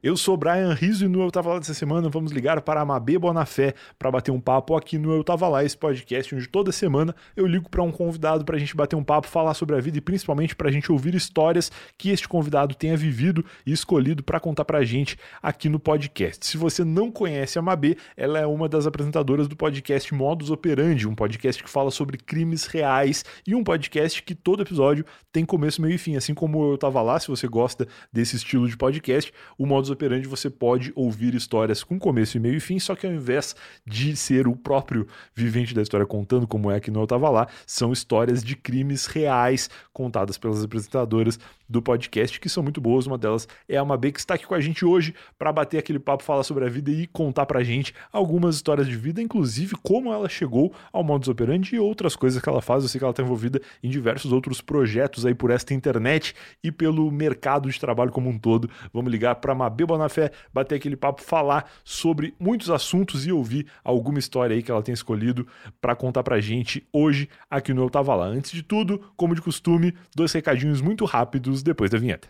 Eu sou Brian Riso e no Eu Tava Lá dessa semana vamos ligar para a Mabê Bonafé para bater um papo aqui no Eu Tava Lá, esse podcast onde toda semana eu ligo para um convidado para a gente bater um papo, falar sobre a vida e principalmente para a gente ouvir histórias que este convidado tenha vivido e escolhido para contar para a gente aqui no podcast. Se você não conhece a Mabê, ela é uma das apresentadoras do podcast Modus Operandi, um podcast que fala sobre crimes reais e um podcast que todo episódio tem começo, meio e fim. Assim como eu tava lá, se você gosta desse estilo de podcast, o Modus modus operandi você pode ouvir histórias com começo e meio e fim, só que ao invés de ser o próprio vivente da história contando como é que não estava lá, são histórias de crimes reais contadas pelas apresentadoras do podcast, que são muito boas. Uma delas é a Mabê, que está aqui com a gente hoje para bater aquele papo, falar sobre a vida e contar pra gente algumas histórias de vida, inclusive como ela chegou ao modus operandi e outras coisas que ela faz. Eu sei que ela está envolvida em diversos outros projetos aí por esta internet e pelo mercado de trabalho como um todo. Vamos ligar para Mabê Bonafé, bater aquele papo, falar sobre muitos assuntos e ouvir alguma história aí que ela tem escolhido para contar pra gente hoje aqui no Eu Tava Lá. Antes de tudo, como de costume, dois recadinhos muito rápidos depois da vinheta.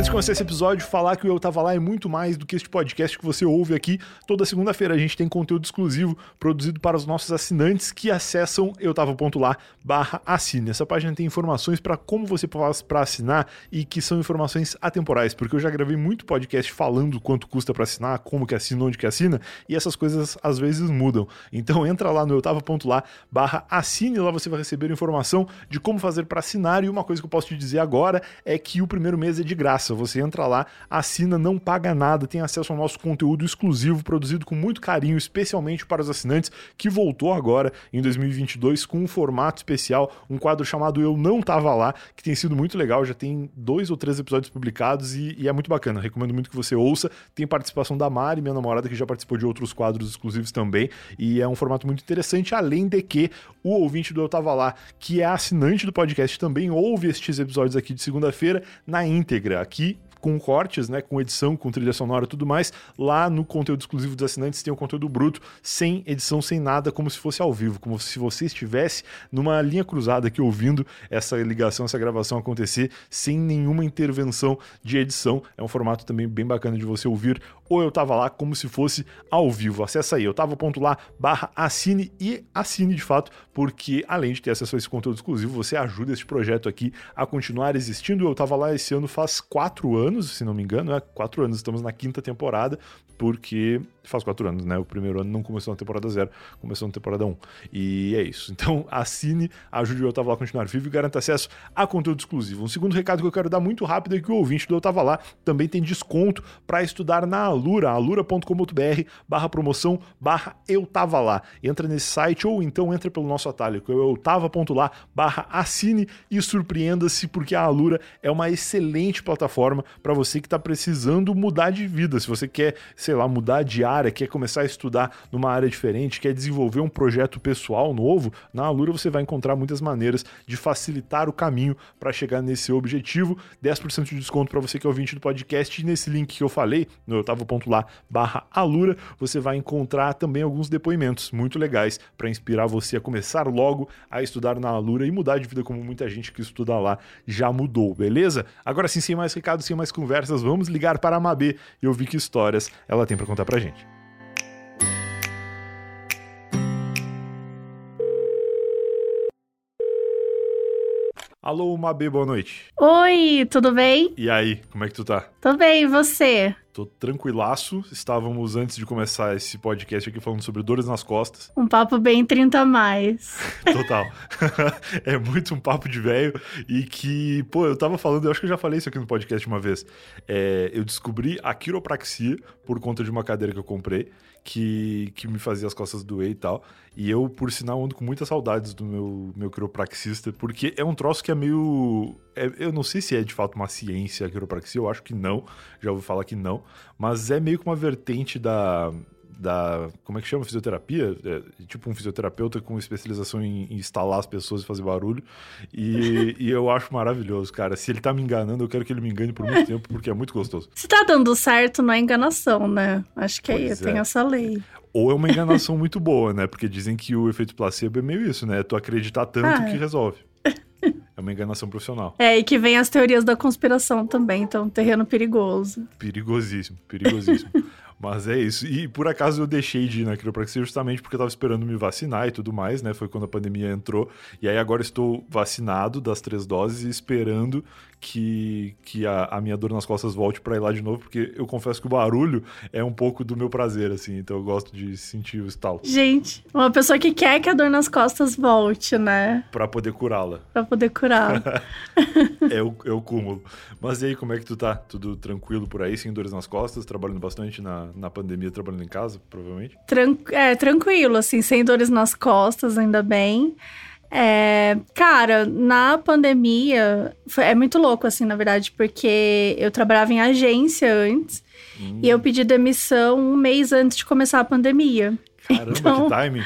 Antes de começar esse episódio, falar que o Eu Tava Lá é muito mais do que este podcast que você ouve aqui. Toda segunda-feira a gente tem conteúdo exclusivo produzido para os nossos assinantes que acessam eutava.lá barra assine. Essa página tem informações para como você faz para assinar e que são informações atemporais, porque eu já gravei muito podcast falando quanto custa para assinar, como que assina, onde que assina, e essas coisas às vezes mudam. Então entra lá no eutava.lá barra assine, lá você vai receber informação de como fazer para assinar, e uma coisa que eu posso te dizer agora é que o primeiro mês é de graça graça. Você entra lá, assina, não paga nada, tem acesso ao nosso conteúdo exclusivo produzido com muito carinho, especialmente para os assinantes, que voltou agora em 2022 com um formato especial, um quadro chamado Eu Não Tava Lá, que tem sido muito legal. Já tem dois ou três episódios publicados e, e é muito bacana. Recomendo muito que você ouça. Tem participação da Mari, minha namorada, que já participou de outros quadros exclusivos também. E é um formato muito interessante, além de que o ouvinte do Eu Tava Lá, que é assinante do podcast, também ouve estes episódios aqui de segunda-feira na íntegra. Aqui aqui com cortes, né, com edição, com trilha sonora e tudo mais. Lá no conteúdo exclusivo dos assinantes tem o conteúdo bruto, sem edição, sem nada, como se fosse ao vivo, como se você estivesse numa linha cruzada aqui ouvindo essa ligação, essa gravação acontecer sem nenhuma intervenção de edição. É um formato também bem bacana de você ouvir ou eu tava lá como se fosse ao vivo. Acesse aí, eu tava.lá barra assine e assine de fato, porque além de ter acesso a esse conteúdo exclusivo, você ajuda este projeto aqui a continuar existindo. Eu tava lá esse ano faz quatro anos, se não me engano, é quatro anos, estamos na quinta temporada, porque faz quatro anos, né? O primeiro ano não começou na temporada zero, começou na temporada um. E é isso. Então assine, ajude o Eu Tava Lá a continuar vivo e garanta acesso a conteúdo exclusivo. Um segundo recado que eu quero dar muito rápido é que o ouvinte do Eu Tava Lá também tem desconto para estudar na Alura, alura.com.br barra promoção barra Eu Tava Lá. Entra nesse site ou então entra pelo nosso atalho, que é eu tava.lá barra assine e surpreenda-se porque a Alura é uma excelente plataforma para você que está precisando mudar de vida. Se você quer, sei lá, mudar de área, quer começar a estudar numa área diferente, quer desenvolver um projeto pessoal novo, na Alura você vai encontrar muitas maneiras de facilitar o caminho para chegar nesse objetivo. 10% de desconto para você que é ouvinte do podcast e nesse link que eu falei, no eu tava ponto lá barra Alura, você vai encontrar também alguns depoimentos muito legais para inspirar você a começar logo a estudar na Alura e mudar de vida como muita gente que estuda lá já mudou, beleza? Agora sim, sem mais recados, sem mais conversas, vamos ligar para a Mabê e ouvir que histórias ela tem para contar pra gente. Alô, Mabê, boa noite. Oi, tudo bem? E aí, como é que tu tá? Tô bem, e você? Tô tranquilaço. Estávamos antes de começar esse podcast aqui falando sobre dores nas costas. Um papo bem 30 a mais. Total. é muito um papo de velho e que, pô, eu tava falando, eu acho que eu já falei isso aqui no podcast uma vez. É, eu descobri a quiropraxia por conta de uma cadeira que eu comprei que, que me fazia as costas doer e tal. E eu, por sinal, ando com muitas saudades do meu, meu quiropraxista, porque é um troço que é meio. É, eu não sei se é de fato uma ciência a quiropraxia, eu acho que não, já ouvi falar que não, mas é meio que uma vertente da, da. Como é que chama? Fisioterapia? É, tipo um fisioterapeuta com especialização em, em instalar as pessoas e fazer barulho. E, e, eu acho maravilhoso, cara. Se ele tá me enganando, eu quero que ele me engane por muito tempo, porque é muito gostoso. Se tá dando certo, não é enganação, né? Acho que aí é, tem essa lei. Ou é uma enganação muito boa, né? Porque dizem que o efeito placebo é meio isso, né? É tu acreditar tanto ah, que resolve. É uma enganação profissional. É, e que vem as teorias da conspiração também, então terreno perigoso. Perigosíssimo, perigosíssimo. Mas é isso. E por acaso eu deixei de ir na quiropraxia justamente porque eu tava esperando me vacinar e tudo mais, né? Foi quando a pandemia entrou. E aí agora estou vacinado das três doses e esperando que, que a, a minha dor nas costas volte para ir lá de novo, porque eu confesso que o barulho é um pouco do meu prazer, assim. Então eu gosto de sentir o estalo. Gente, uma pessoa que quer que a dor nas costas volte, né? Pra poder curá-la. Pra poder curar. é, o, é o cúmulo. Mas e aí, como é que tu tá? Tudo tranquilo por aí, sem dores nas costas, trabalhando bastante na, na pandemia, trabalhando em casa, provavelmente? Tran é, tranquilo, assim, sem dores nas costas, ainda bem. É, cara, na pandemia, foi, é muito louco, assim, na verdade, porque eu trabalhava em agência antes hum. e eu pedi demissão um mês antes de começar a pandemia. Caramba, então, que timing!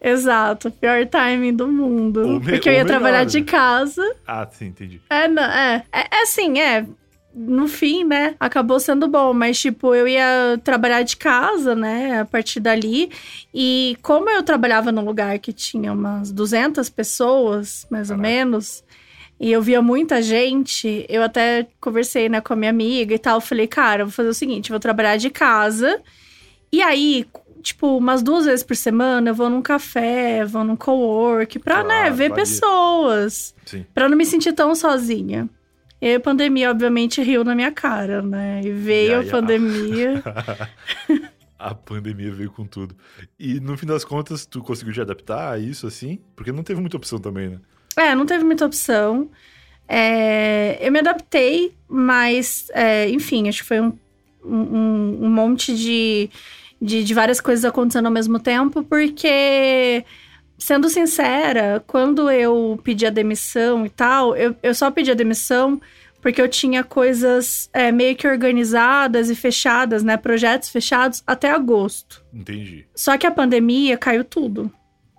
Exato, pior timing do mundo. Me, porque eu ia melhor, trabalhar de casa. Ah, sim, entendi. É, não, é, é, é assim, é no fim, né, acabou sendo bom, mas tipo, eu ia trabalhar de casa, né, a partir dali, e como eu trabalhava num lugar que tinha umas 200 pessoas, mais Caraca. ou menos, e eu via muita gente, eu até conversei, né, com a minha amiga e tal, falei, cara, vou fazer o seguinte, vou trabalhar de casa, e aí, tipo, umas duas vezes por semana eu vou num café, vou num co-work, pra, claro, né, ver pessoas, Sim. pra não me sentir tão sozinha. E a pandemia, obviamente, riu na minha cara, né? E veio a pandemia. a pandemia veio com tudo. E no fim das contas, tu conseguiu te adaptar a isso assim? Porque não teve muita opção também, né? É, não teve muita opção. É, eu me adaptei, mas, é, enfim, acho que foi um, um, um monte de, de, de várias coisas acontecendo ao mesmo tempo, porque sendo sincera, quando eu pedi a demissão e tal, eu, eu só pedi a demissão porque eu tinha coisas é, meio que organizadas e fechadas, né? Projetos fechados até agosto. Entendi. Só que a pandemia caiu tudo.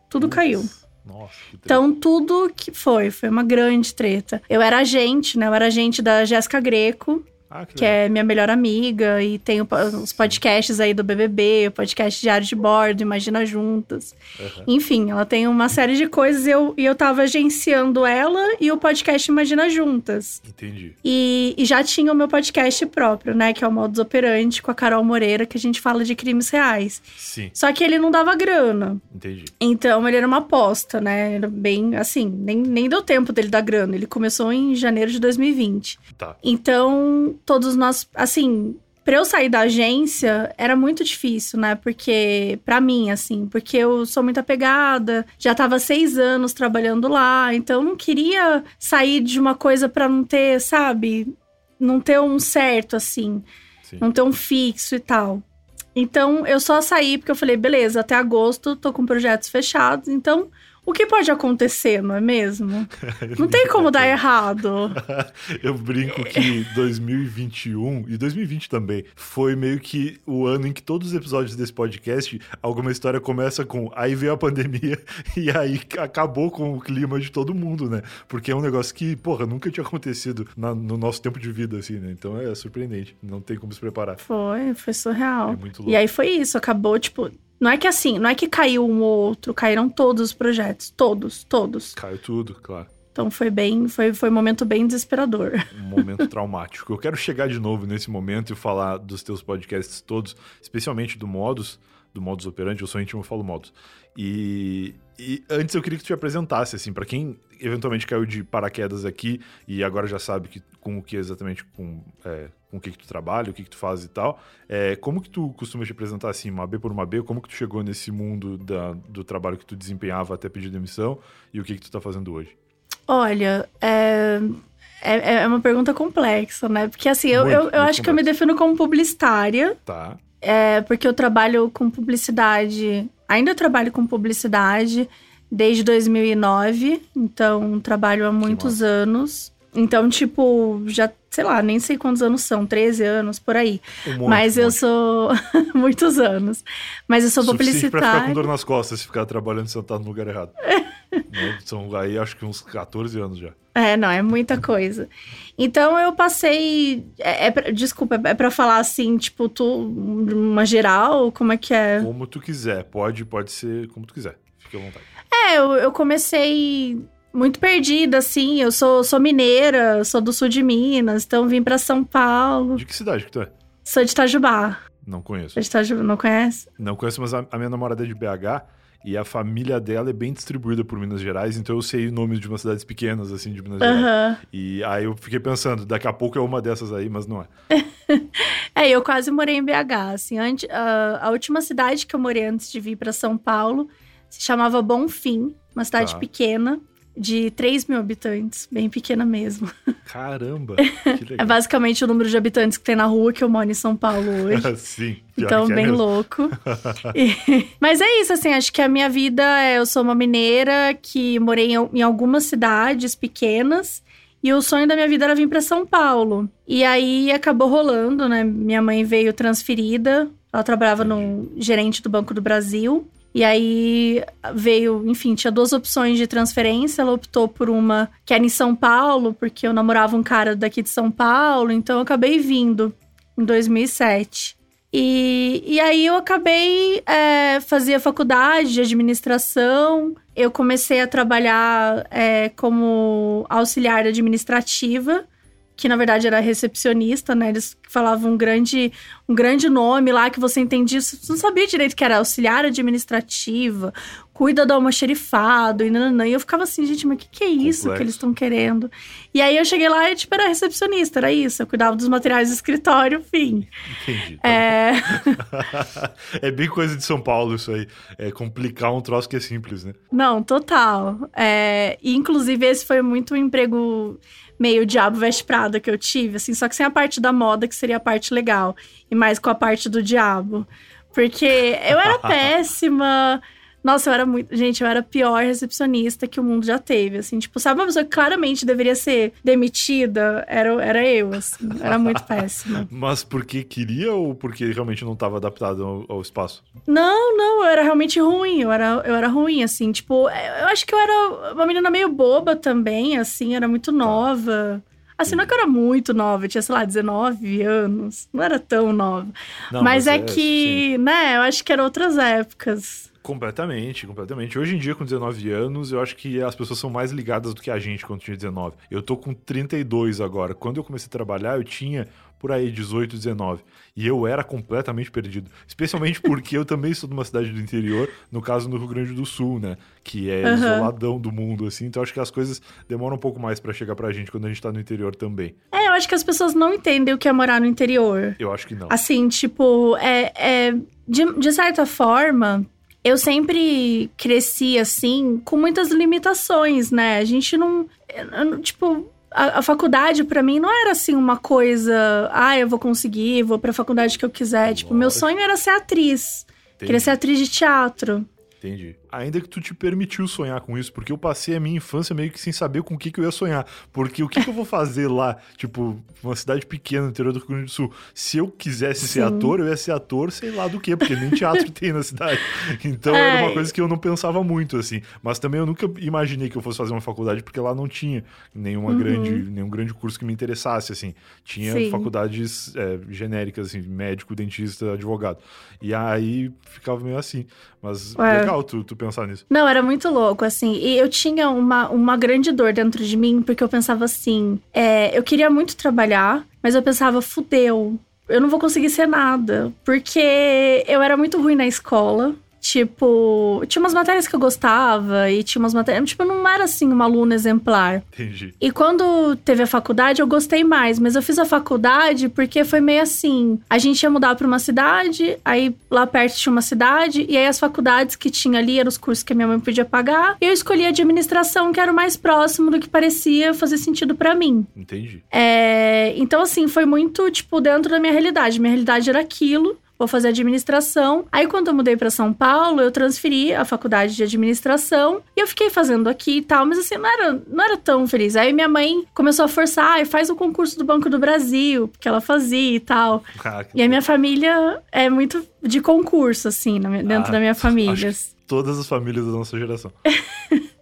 Tudo Nossa. caiu. Nossa, que então, tudo que foi, foi uma grande treta. Eu era agente, né? Eu era agente da Jéssica Greco. Ah, que, que é minha melhor amiga, e tem os podcasts aí do BBB, o podcast Diário de Bordo, Imagina Juntas. Uhum. Enfim, ela tem uma série de coisas e eu, e eu tava agenciando ela e o podcast Imagina Juntas. Entendi. E, e já tinha o meu podcast próprio, né, que é o Modus Operandi, com a Carol Moreira, que a gente fala de crimes reais. Sim. Só que ele não dava grana. Entendi. Então ele era uma aposta, né, era bem, assim, nem, nem deu tempo dele dar grana. Ele começou em janeiro de 2020. Tá. Então todos nós, assim, para eu sair da agência era muito difícil, né? Porque, para mim, assim, porque eu sou muito apegada, já tava seis anos trabalhando lá, então eu não queria sair de uma coisa para não ter, sabe? Não ter um certo, assim, Sim. não ter um fixo e tal. Então eu só saí porque eu falei, beleza, até agosto tô com projetos fechados, então o que pode acontecer, não é mesmo? Não tem como dar errado. Eu brinco que 2021 e 2020 também foi meio que o ano em que todos os episódios desse podcast, alguma história começa com aí veio a pandemia e aí acabou com o clima de todo mundo, né? Porque é um negócio que, porra, nunca tinha acontecido na, no nosso tempo de vida, assim, né? Então é surpreendente. Não tem como se preparar. Foi, foi surreal. É muito louco. E aí foi isso, acabou, tipo, não é que assim, não é que caiu um ou outro, caíram todos os projetos. Todos, todos. Caiu tudo, claro. Então foi bem, foi, foi um momento bem desesperador. Um momento traumático. Eu quero chegar de novo nesse momento e falar dos teus podcasts todos, especialmente do Modus, do Modus Operandi, eu sou íntimo, eu falo Modus. E, e antes eu queria que tu te apresentasse, assim, para quem eventualmente caiu de paraquedas aqui e agora já sabe que, com o que exatamente, com, é, com o que, que tu trabalha, o que, que tu faz e tal, é, como que tu costuma te apresentar, assim, uma B por uma B, como que tu chegou nesse mundo da, do trabalho que tu desempenhava até pedir demissão e o que, que tu tá fazendo hoje? Olha, é... É, é uma pergunta complexa, né? Porque assim, muito, eu, eu, eu acho complexo. que eu me defino como publicitária. Tá. É, porque eu trabalho com publicidade. Ainda trabalho com publicidade desde 2009, então trabalho há muitos anos. Então, tipo, já, sei lá, nem sei quantos anos são, 13 anos, por aí. Um monte, Mas eu sou. muitos anos. Mas eu sou publicitária. pra ficar com dor nas costas se ficar trabalhando sentado no lugar errado. Né, são aí acho que uns 14 anos já. É, não, é muita coisa. Então eu passei. É, é pra, desculpa, é pra falar assim, tipo, tu, uma geral? Como é que é? Como tu quiser, pode, pode ser como tu quiser. Fique à vontade. É, eu, eu comecei muito perdida, assim. Eu sou, sou mineira, sou do sul de Minas, então vim pra São Paulo. De que cidade que tu é? Sou de Itajubá. Não conheço. Sou de Itajubá, não conhece? Não conheço, mas a, a minha namorada é de BH e a família dela é bem distribuída por Minas Gerais, então eu sei nomes de umas cidades pequenas, assim, de Minas Gerais. Aham. E aí eu fiquei pensando, daqui a pouco é uma dessas aí, mas não é. É, eu quase morei em BH, assim. Antes, a, a última cidade que eu morei antes de vir pra São Paulo se chamava Bonfim, uma cidade Tá. pequena, de 3 mil habitantes, bem pequena mesmo. Caramba, É basicamente o número de habitantes que tem na rua que eu moro em São Paulo hoje. Sim. Então, é bem mesmo. louco. E- Mas é isso, assim, acho que a minha vida é. Eu sou uma mineira que morei em, em algumas cidades pequenas. E o sonho da minha vida era vir para São Paulo. E aí acabou rolando, né? Minha mãe veio transferida. Ela trabalhava no gerente do Banco do Brasil. E aí veio, enfim, tinha duas opções de transferência. Ela optou por uma que era em São Paulo, porque eu namorava um cara daqui de São Paulo. Então eu acabei vindo em 2007. E, e aí eu acabei, é, fazia faculdade de administração, eu comecei a trabalhar é, como auxiliar administrativa, que na verdade era recepcionista, né? Eles falavam um grande, um grande nome lá que você entendia, você não sabia direito que era auxiliar administrativa, cuida do almoxerifado e nananã. E eu ficava assim, gente, mas o que, que é isso Complexo. que eles estão querendo? E aí eu cheguei lá e, tipo, era recepcionista, era isso. Eu cuidava dos materiais do escritório, fim. Entendi. tá É, é bem coisa de São Paulo isso aí. É complicar um troço que é simples, né? não, total. É, e, inclusive, esse foi muito um emprego meio diabo veste prada que eu tive, assim, só que sem a parte da moda, que seria a parte legal, e mais com a parte do diabo. Porque eu era péssima. Nossa, eu era muito. Gente, eu era a pior recepcionista que o mundo já teve. Assim, tipo, sabe uma pessoa que claramente deveria ser demitida? Era, era eu, assim. Era muito péssima. Mas porque queria ou porque realmente não estava adaptado ao, ao espaço? Não, não, eu era realmente ruim. Eu era, eu era ruim, assim. Tipo, eu acho que eu era uma menina meio boba também, assim. Era muito nova. Assim, não é que eu era muito nova, eu tinha, sei lá, 19 anos. Não era tão nova. Não, mas, é, sim. que, né, eu acho que eram outras épocas. Completamente, completamente. Hoje em dia, com 19 anos, eu acho que as pessoas são mais ligadas do que a gente quando tinha 19. Eu tô com 32 agora. Quando eu comecei a trabalhar, eu tinha por aí 18, 19. E eu era completamente perdido. Especialmente porque eu também sou de uma cidade do interior, no caso no Rio Grande do Sul, né? Que é Aham. isoladão do mundo, assim. Então acho que as coisas demoram um pouco mais pra chegar pra gente quando a gente tá no interior também. É, eu acho que as pessoas não entendem o que é morar no interior. Eu acho que não. Assim, tipo, é, é de, de certa forma, eu sempre cresci assim, com muitas limitações, né? A gente não. Tipo. A, a faculdade, pra mim, não era assim uma coisa. Ah, eu vou conseguir, vou pra faculdade que eu quiser. Tipo, meu Lógico. sonho era ser atriz. Queria Entendi. ser atriz de teatro. Entendi. Ainda que tu te permitiu sonhar com isso, porque eu passei a minha infância meio que sem saber com o que, que eu ia sonhar. Porque o que, que eu vou fazer lá, tipo, uma cidade pequena no interior do Rio Grande do Sul? Se eu quisesse ser Sim. ator, eu ia ser ator, sei lá do quê, porque nem teatro tem na cidade. Então era uma coisa que eu não pensava muito, assim. Mas também eu nunca imaginei que eu fosse fazer uma faculdade, porque lá não tinha nenhuma Uhum. grande, nenhum grande curso que me interessasse, assim. Tinha Sim. faculdades é, genéricas, assim, médico, dentista, advogado. E aí ficava meio assim. Mas É. legal tu, tu pensar nisso. Não, era muito louco, assim. E eu tinha uma, uma grande dor dentro de mim, porque eu pensava assim: é, eu queria muito trabalhar, mas eu pensava, fudeu, eu não vou conseguir ser nada. Porque eu era muito ruim na escola. Tipo, tinha umas matérias que eu gostava e tinha umas matérias. Tipo, eu não era assim uma aluna exemplar. Entendi. E quando teve a faculdade, eu gostei mais, mas eu fiz a faculdade porque foi meio assim: a gente ia mudar pra uma cidade, aí lá perto tinha uma cidade, e aí as faculdades que tinha ali eram os cursos que a minha mãe podia pagar, e eu escolhi a administração, que era o mais próximo do que parecia fazer sentido pra mim. Entendi. É, então, assim, foi muito, tipo, dentro da minha realidade. Minha realidade era aquilo. Vou fazer administração. Aí, quando eu mudei pra São Paulo, eu transferi a faculdade de administração e eu fiquei fazendo aqui e tal, mas assim, não era, não era tão feliz. Aí, minha mãe começou a forçar, "Ai, faz o concurso do Banco do Brasil, porque ela fazia e tal. Ah, E a minha família é muito de concurso, assim, dentro Ah, da minha família. Todas as famílias da nossa geração.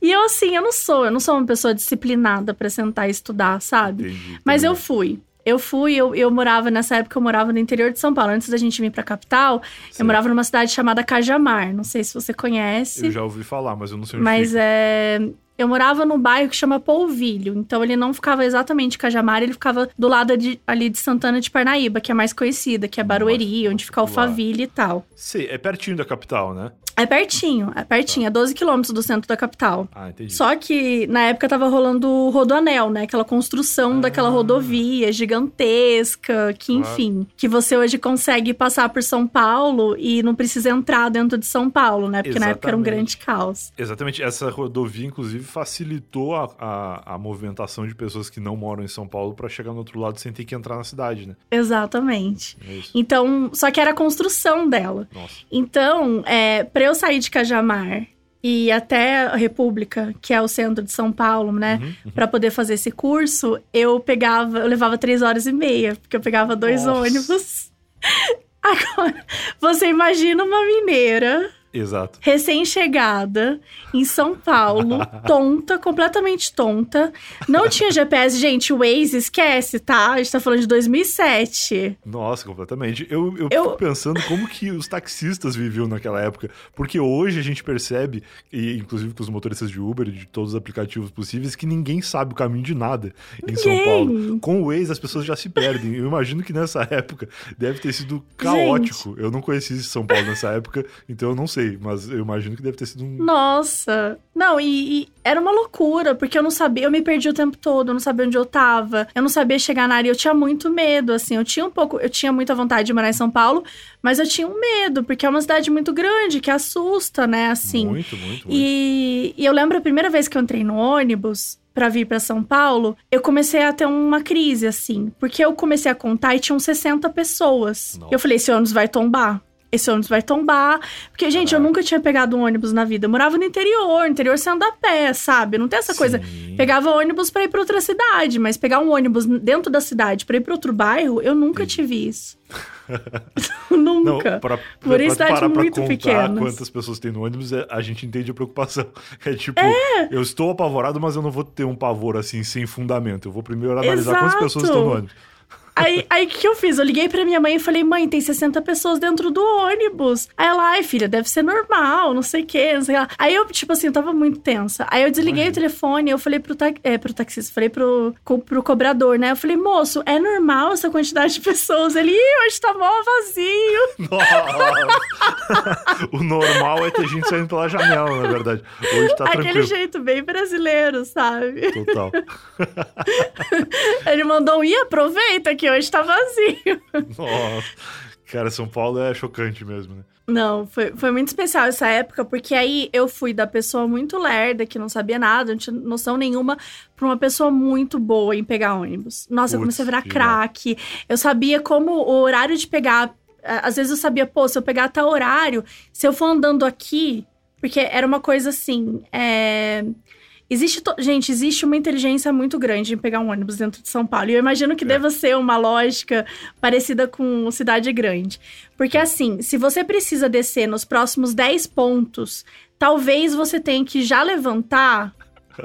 E eu, assim, eu não sou, eu não sou uma pessoa disciplinada pra sentar e estudar, sabe? Entendi. Mas eu fui. Eu fui, eu, eu morava, nessa época eu morava no interior de São Paulo. Antes da gente vir pra capital, Sim. eu morava numa cidade chamada Cajamar. Não sei se você conhece. Eu já ouvi falar, mas eu não sei onde Mas fica. é. Eu morava num bairro que chama Polvilho, então ele não ficava exatamente em Cajamar, ele ficava do lado de- ali de Santana de Parnaíba, que é mais conhecida, que é Barueri, Nossa, onde fica Alphaville e tal. Sei, é pertinho da capital, né? É pertinho, é pertinho, é 12 quilômetros do centro da capital. Ah, entendi. Só que na época tava rolando o Rodoanel, né? Aquela construção Ah. daquela rodovia gigantesca, que Claro. enfim, que você hoje consegue passar por São Paulo e não precisa entrar dentro de São Paulo, né? Porque na época era um Exatamente. grande caos. Exatamente, essa rodovia, inclusive, facilitou a, a, a movimentação de pessoas que não moram em São Paulo pra chegar no outro lado sem ter que entrar na cidade, né? Exatamente. É. Então, só que era a construção dela. Nossa. Então, é, para eu sair de Cajamar e ir até a República, que é o centro de São Paulo, né? Uhum. Pra poder fazer esse curso, eu pegava, eu levava três horas e meia, porque eu pegava dois Nossa. ônibus. Agora, você imagina uma mineira Exato. recém-chegada em São Paulo, tonta, completamente tonta. Não tinha GPS, gente, o Waze esquece, tá? A gente tá falando de 2007. Nossa, completamente. Eu, eu, Eu- fico pensando como que os taxistas viviam naquela época. Porque hoje a gente percebe, e inclusive com os motoristas de Uber e de todos os aplicativos possíveis, que ninguém sabe o caminho de nada em São. Paulo. Com o Waze as pessoas já se perdem. Eu imagino que nessa época deve ter sido caótico. Eu não conheci São Paulo nessa época, então eu não sei. Mas eu imagino que deve ter sido um. Nossa! Não, e, e era uma loucura, porque eu não sabia, eu me perdi o tempo todo, eu não sabia onde eu tava, eu não sabia chegar na área, eu tinha muito medo, assim, eu tinha um pouco, eu tinha muita vontade de morar em São Paulo, mas eu tinha um medo, porque é uma cidade muito grande, que assusta, né, assim. Muito, muito, muito. E, e eu lembro a primeira vez que eu entrei no ônibus pra vir pra São Paulo, eu comecei a ter uma crise, assim. Porque eu comecei a contar e tinham 60 pessoas. Nossa. Eu falei, esse ônibus vai tombar. Esse ônibus vai tombar. Porque, gente, eu Caraca. nunca tinha pegado um ônibus na vida. Eu morava no interior. No interior você anda a pé, sabe? Não tem essa coisa. Sim. Pegava ônibus pra ir pra outra cidade, mas pegar um ônibus dentro da cidade pra ir pra outro bairro, eu nunca tive isso. Não, nunca. pra, Por pra, isso pra cidades parar pra muito contar pequenas. quantas pessoas tem no ônibus, é- a gente entende a preocupação. É tipo, eu estou apavorado, mas eu não vou ter um pavor assim, sem fundamento. Eu vou primeiro analisar quantas Exato. pessoas estão no ônibus. Aí, aí o que, eu fiz? Eu liguei pra minha mãe e falei, mãe, tem 60 pessoas dentro do ônibus. Aí ela, ai, filha, deve ser normal, não sei o quê, não sei lá. Aí eu, tipo assim, eu tava muito tensa. Aí eu desliguei o telefone, eu falei pro, ta é, pro taxista, falei pro, co- pro cobrador, né? Eu falei, moço, é normal essa quantidade de pessoas? Ele, Ih, hoje tá mó vazio. Nossa! o normal é ter gente saindo pela janela, na verdade. Hoje tá Aquele tranquilo. jeito bem brasileiro, sabe? Total. Ele mandou ih, aproveita que hoje tá vazio. Nossa. Cara, São Paulo é chocante mesmo, né? Não, foi, foi muito especial essa época, porque aí eu fui da pessoa muito lerda, que não sabia nada, não tinha noção nenhuma, pra uma pessoa muito boa em pegar ônibus. Nossa, eu comecei a virar craque. Eu sabia como o horário de pegar. Às vezes eu sabia, pô, se eu pegar até horário, se eu for andando aqui, porque era uma coisa assim. É... Existe, to- gente, existe uma inteligência muito grande em pegar um ônibus dentro de São Paulo. E eu imagino que É. deva ser uma lógica parecida com cidade grande. Porque assim, se você precisa descer nos próximos 10 pontos, talvez você tenha que já levantar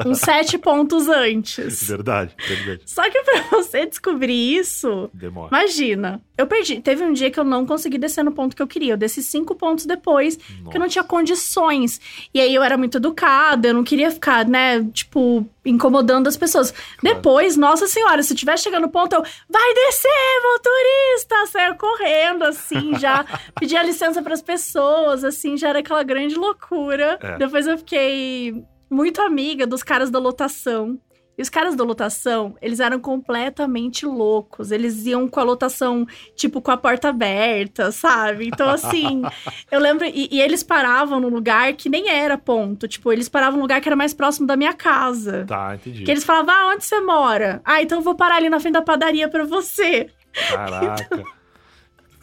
uns 7 pontos antes. Verdade, verdade. Só que pra você descobrir isso, Demora. imagina. Eu perdi. Teve um dia que eu não consegui descer no ponto que eu queria. Eu desci cinco pontos depois, porque eu não tinha condições. E aí eu era muito educada, eu não queria ficar, né, tipo, incomodando as pessoas. Claro. Depois, nossa senhora, se tiver chegando no ponto, eu, vai descer, motorista! Saia correndo, assim, já pedia licença pras pessoas, assim, já era aquela grande loucura. É. Depois eu fiquei muito amiga dos caras da lotação. E os caras da lotação, eles eram completamente loucos. Eles iam com a lotação, tipo, com a porta aberta, sabe? Então, assim, eu lembro. E, e eles paravam num lugar que nem era ponto. Tipo, eles paravam num lugar que era mais próximo da minha casa. Tá, entendi. Que eles falavam, ah, onde você mora? Ah, então eu vou parar ali na frente da padaria pra você. Caraca.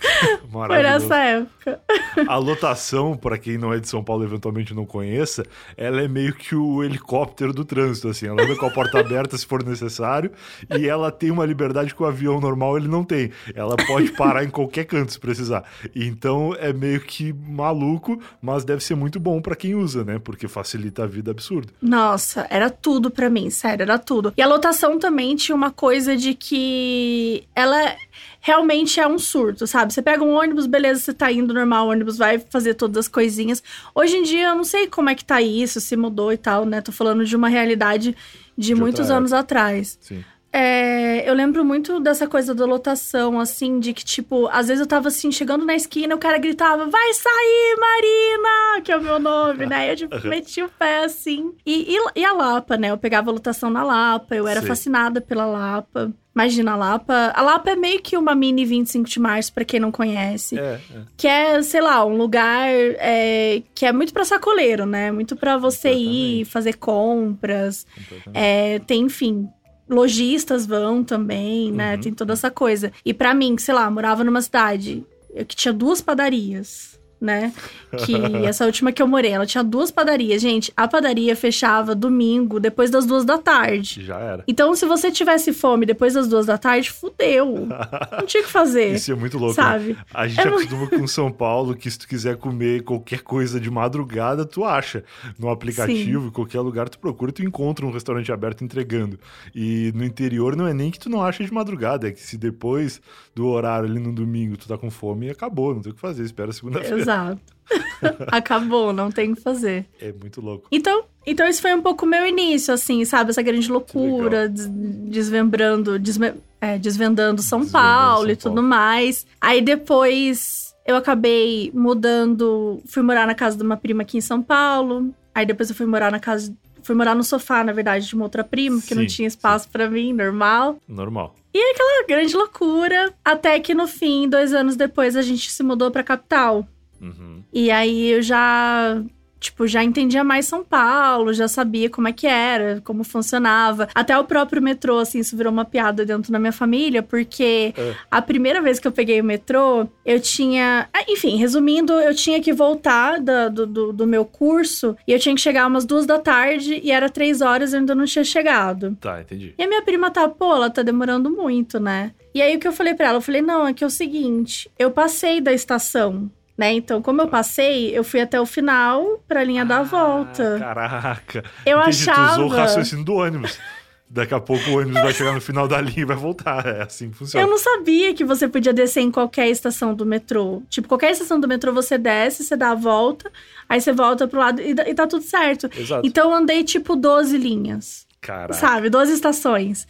Foi nessa época. A lotação, para quem não é de São Paulo eventualmente não conheça, ela é meio que o helicóptero do trânsito, assim. Ela anda com a porta aberta se for necessário e ela tem uma liberdade que o avião normal ele não tem. Ela pode parar em qualquer canto se precisar. Então é meio que maluco, mas deve ser muito bom para quem usa, né? Porque facilita a vida absurdo. Nossa, era tudo para mim, sério, era tudo. E a lotação também tinha uma coisa de que ela realmente é um surto, sabe? Você pega um ônibus, beleza, você tá indo normal, o ônibus vai fazer todas as coisinhas. Hoje em dia, eu não sei como é que tá isso, se mudou e tal, né? Tô falando de uma realidade de, de muitos anos atrás. Sim. É, eu lembro muito dessa coisa da lotação, assim, de que, tipo, às vezes eu tava assim, chegando na esquina, o cara gritava, vai sair, Marina! Que é o meu nome, né? Eu, tipo, meti o pé assim. E, e, e, a Lapa, né? Eu pegava a lotação na Lapa, eu era Sim. fascinada pela Lapa. Imagina a Lapa. A Lapa é meio que uma mini 25 de março, para quem não conhece. É, é. Que é, sei lá, um lugar é, que é muito para sacoleiro, né? Muito para você ir fazer compras. É, tem, enfim, lojistas vão também, né? Uhum. Tem toda essa coisa. E para mim, sei lá, morava numa cidade que tinha duas padarias né? Que essa última que eu morei, ela tinha duas padarias. Gente, a padaria fechava domingo, depois das duas da tarde. Já era. Então, se você tivesse fome depois das duas da tarde, fudeu. Não tinha o que fazer. Isso é muito louco. Sabe? Né? A gente é acostuma com São Paulo que se tu quiser comer qualquer coisa de madrugada, tu acha. No aplicativo, em qualquer lugar, tu procura, tu encontra um restaurante aberto entregando. E no interior não é nem que tu não acha de madrugada, é que se depois do horário ali no domingo tu tá com fome, acabou, não tem o que fazer, espera segunda-feira. Exato. Acabou, não tem o que fazer. É muito louco. Então, então isso foi um pouco meu início, assim, sabe? Essa grande loucura, des desme é, desvendando São desvendando Paulo São e tudo Paulo. mais. Aí depois eu acabei mudando, fui morar na casa de uma prima aqui em São Paulo. Aí depois eu fui morar na casa fui morar no sofá, na verdade, de uma outra prima, porque sim, não tinha espaço para mim, normal. Normal. E aquela grande loucura, até que no fim, dois anos depois, a gente se mudou pra capital. Uhum. E aí eu já tipo, já entendia mais São Paulo, já sabia como é que era, como funcionava. Até o próprio metrô, assim, isso virou uma piada dentro da minha família, porque é. a primeira vez que eu peguei o metrô, eu tinha. Ah, enfim, resumindo, eu tinha que voltar da, do, do, do, meu curso e eu tinha que chegar umas duas da tarde e era três horas e eu ainda não tinha chegado. Tá, entendi. E a minha prima tá, pô, ela tá demorando muito, né? E aí o que eu falei para ela? Eu falei, não, é que é o seguinte, eu passei da estação né? Então, como eu passei, eu fui até o final pra linha ah, dar a volta. Caraca. Eu Entendi, achava. Tu usou o raciocínio do ônibus. Daqui a pouco o ônibus vai chegar no final da linha e vai voltar. É assim que funciona. Eu não sabia que você podia descer em qualquer estação do metrô. Tipo, qualquer estação do metrô você desce, você dá a volta, aí você volta pro lado e, e tá tudo certo. Exato. Então eu andei tipo 12 linhas. Caraca. Sabe? 12 estações.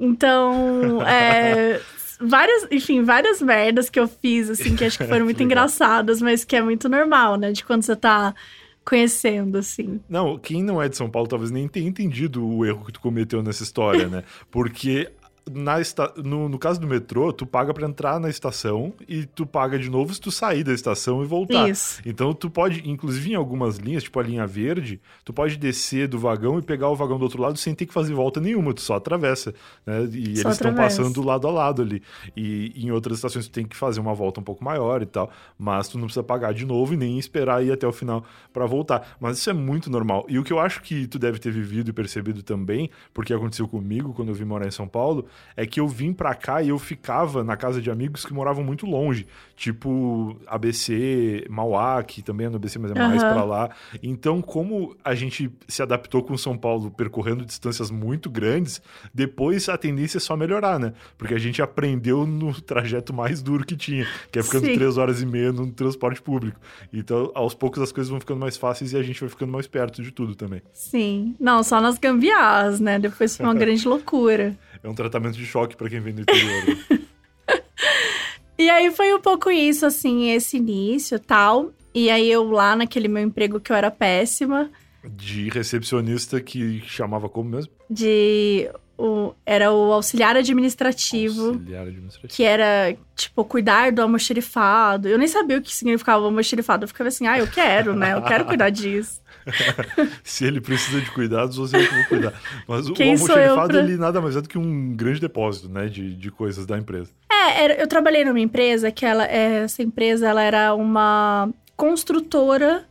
Então, é, várias, enfim, várias merdas que eu fiz, assim, que acho que foram muito engraçadas, mas que é muito normal, né? De quando você tá conhecendo, assim. Não, quem não é de São Paulo talvez nem tenha entendido o erro que tu cometeu nessa história, né? Porque na esta... no, no caso do metrô, tu paga para entrar na estação e tu paga de novo se tu sair da estação e voltar. Isso. Então tu pode, inclusive em algumas linhas, tipo a linha verde, tu pode descer do vagão e pegar o vagão do outro lado sem ter que fazer volta nenhuma, tu só atravessa, né? E só eles estão passando lado a lado ali. E em outras estações tu tem que fazer uma volta um pouco maior e tal, mas tu não precisa pagar de novo e nem esperar ir até o final para voltar. Mas isso é muito normal. E o que eu acho que tu deve ter vivido e percebido também, porque aconteceu comigo quando eu vim morar em São Paulo, é que eu vim pra cá e eu ficava na casa de amigos que moravam muito longe, tipo ABC, Mauá, que também é no ABC, mas é mais uhum. para lá. Então, como a gente se adaptou com São Paulo percorrendo distâncias muito grandes, depois a tendência é só melhorar, né? Porque a gente aprendeu no trajeto mais duro que tinha, que é ficando Sim. três horas e meia no transporte público. Então, aos poucos as coisas vão ficando mais fáceis e a gente vai ficando mais perto de tudo também. Sim. Não, só nas gambiarras, né? Depois foi uma grande loucura é um tratamento de choque para quem vem do interior. Né? e aí foi um pouco isso, assim, esse início tal. E aí eu lá naquele meu emprego que eu era péssima. De recepcionista que chamava como mesmo? De. O, era o auxiliar administrativo. Auxiliar administrativo. Que era, tipo, cuidar do almoxerifado. Eu nem sabia o que significava o almoxerifado. Eu ficava assim, ah, eu quero, né? Eu quero cuidar disso. Se ele precisa de cuidados, você é que vou cuidar. Mas Quem o almoxerifado, pra... ele nada mais é do que um grande depósito, né? De, de coisas da empresa. É, eu trabalhei numa empresa que ela, é, essa empresa ela era uma construtora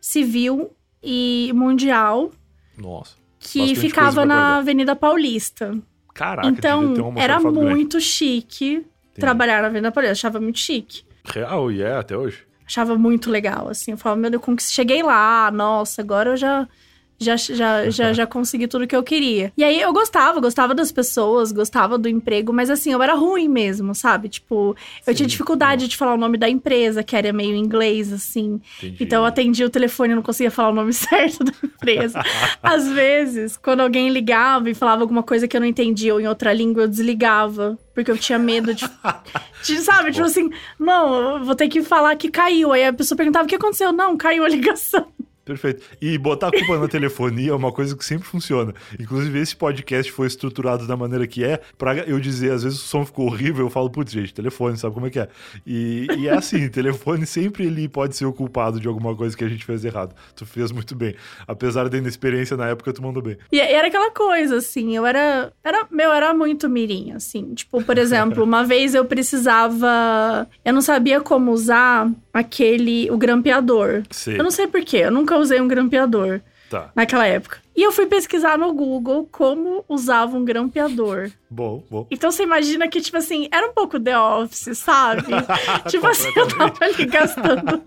civil e mundial Nossa. que ficava na. Avenida Paulista. Caraca, então, era almofadografia grande. muito chique Entendi. trabalhar na Avenida Paulista. Eu achava muito chique. Real, e é até hoje. Achava muito legal, assim. Eu falava, meu Deus, cheguei lá, nossa, agora eu já. Já, já, já, já consegui tudo que eu queria. E aí eu gostava, gostava das pessoas, gostava do emprego, mas assim, eu era ruim mesmo, sabe? Tipo, eu tinha Sim, dificuldade de falar o nome da empresa, que era meio inglês, assim. Entendi. Então eu atendia o telefone e não conseguia falar o nome certo da empresa. Às vezes, quando alguém ligava e falava alguma coisa que eu não entendia ou em outra língua, eu desligava. Porque eu tinha medo de. de sabe? Tipo assim, não, vou ter que falar que caiu. Aí a pessoa perguntava o que aconteceu. Não, caiu a ligação. Perfeito. E botar a culpa na telefonia é uma coisa que sempre funciona. Inclusive, esse podcast foi estruturado da maneira que é, pra eu dizer, às vezes o som ficou horrível, eu falo, putz, gente, telefone, sabe como é que é? E, e é assim, telefone sempre ele pode ser o culpado de alguma coisa que a gente fez errado. Tu fez muito bem. Apesar da inexperiência na época, tu mandou bem. E era aquela coisa, assim, eu era. era meu, era muito mirim, assim. Tipo, por exemplo, uma vez eu precisava. Eu não sabia como usar aquele. o grampeador. Sei. Eu não sei porquê, eu nunca usei um grampeador Tá. naquela época. E eu fui pesquisar no Google como usava um grampeador. Bom, bom. Então você imagina que, tipo assim, era um pouco The Office, sabe? tipo assim, eu tava ali gastando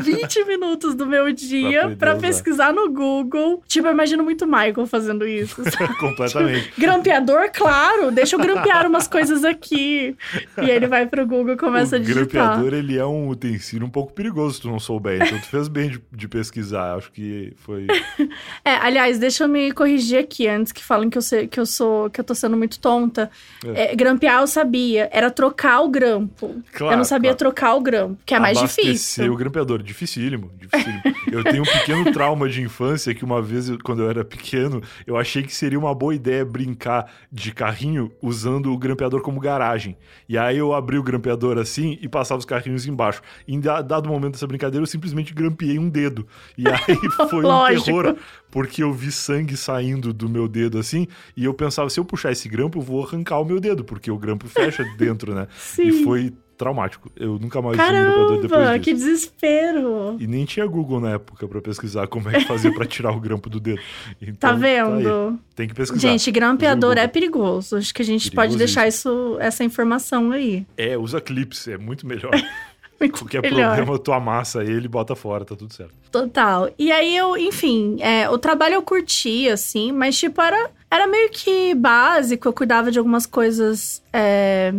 20 minutos do meu dia usar. pesquisar no Google. Tipo, eu imagino muito Michael fazendo isso. Completamente. Grampeador, claro, deixa eu grampear umas coisas aqui. E ele vai pro Google e começa o a digitar. grampeador, ele é um utensílio um pouco perigoso se tu não souber. Então tu fez bem de, de pesquisar. Acho que foi... É, aliás, deixa eu me corrigir aqui antes que falem que eu, sei, que eu sou que eu tô sendo muito tonta. É, grampear eu sabia, era trocar o grampo. Claro, eu não sabia claro. trocar o grampo, que é mais Abastecer difícil. o grampeador, dificílimo, dificílimo. eu tenho um pequeno trauma de infância que uma vez, quando eu era pequeno, eu achei que seria uma boa ideia brincar de carrinho usando o grampeador como garagem. E aí eu abri o grampeador assim e passava os carrinhos embaixo. Em da- dado momento dessa brincadeira, eu simplesmente grampeei um dedo. E aí foi um terror, porque eu vi sangue saindo do meu dedo assim, e eu pensava, se eu puxar esse grampo, eu vou arrancar o meu dedo, porque o grampo fecha dentro, né? Sim. E foi traumático. Eu nunca mais usei um grampeador depois Caramba, disso. que desespero. E nem tinha Google na época pra pesquisar como é que fazia pra tirar o grampo do dedo. Então, Tá vendo? Tem que pesquisar. Gente, grampeador é perigoso. Acho que a gente pode deixar isso, essa informação aí. É, usa clips, é muito melhor. Qualquer melhor. problema, tu amassa ele, bota fora, tá tudo certo. Total. E aí eu, enfim, é, o trabalho eu curti, assim, mas tipo, era, era meio que básico, eu cuidava de algumas coisas. é,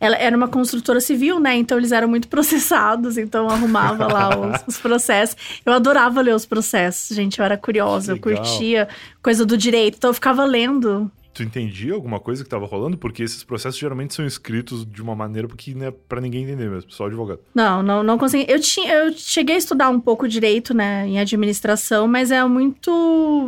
ela era uma construtora civil, né? Então eles eram muito processados, então eu arrumava lá os, os processos. Eu adorava ler os processos, gente. Eu era curiosa, eu curtia coisa do direito, então eu ficava lendo. Tu entendia alguma coisa que tava rolando? Porque esses processos geralmente são escritos de uma maneira que não é pra ninguém entender mesmo, só advogado. Não, não, não consegui. Eu, tinha, eu cheguei a estudar um pouco direito, né, em administração, mas é muito,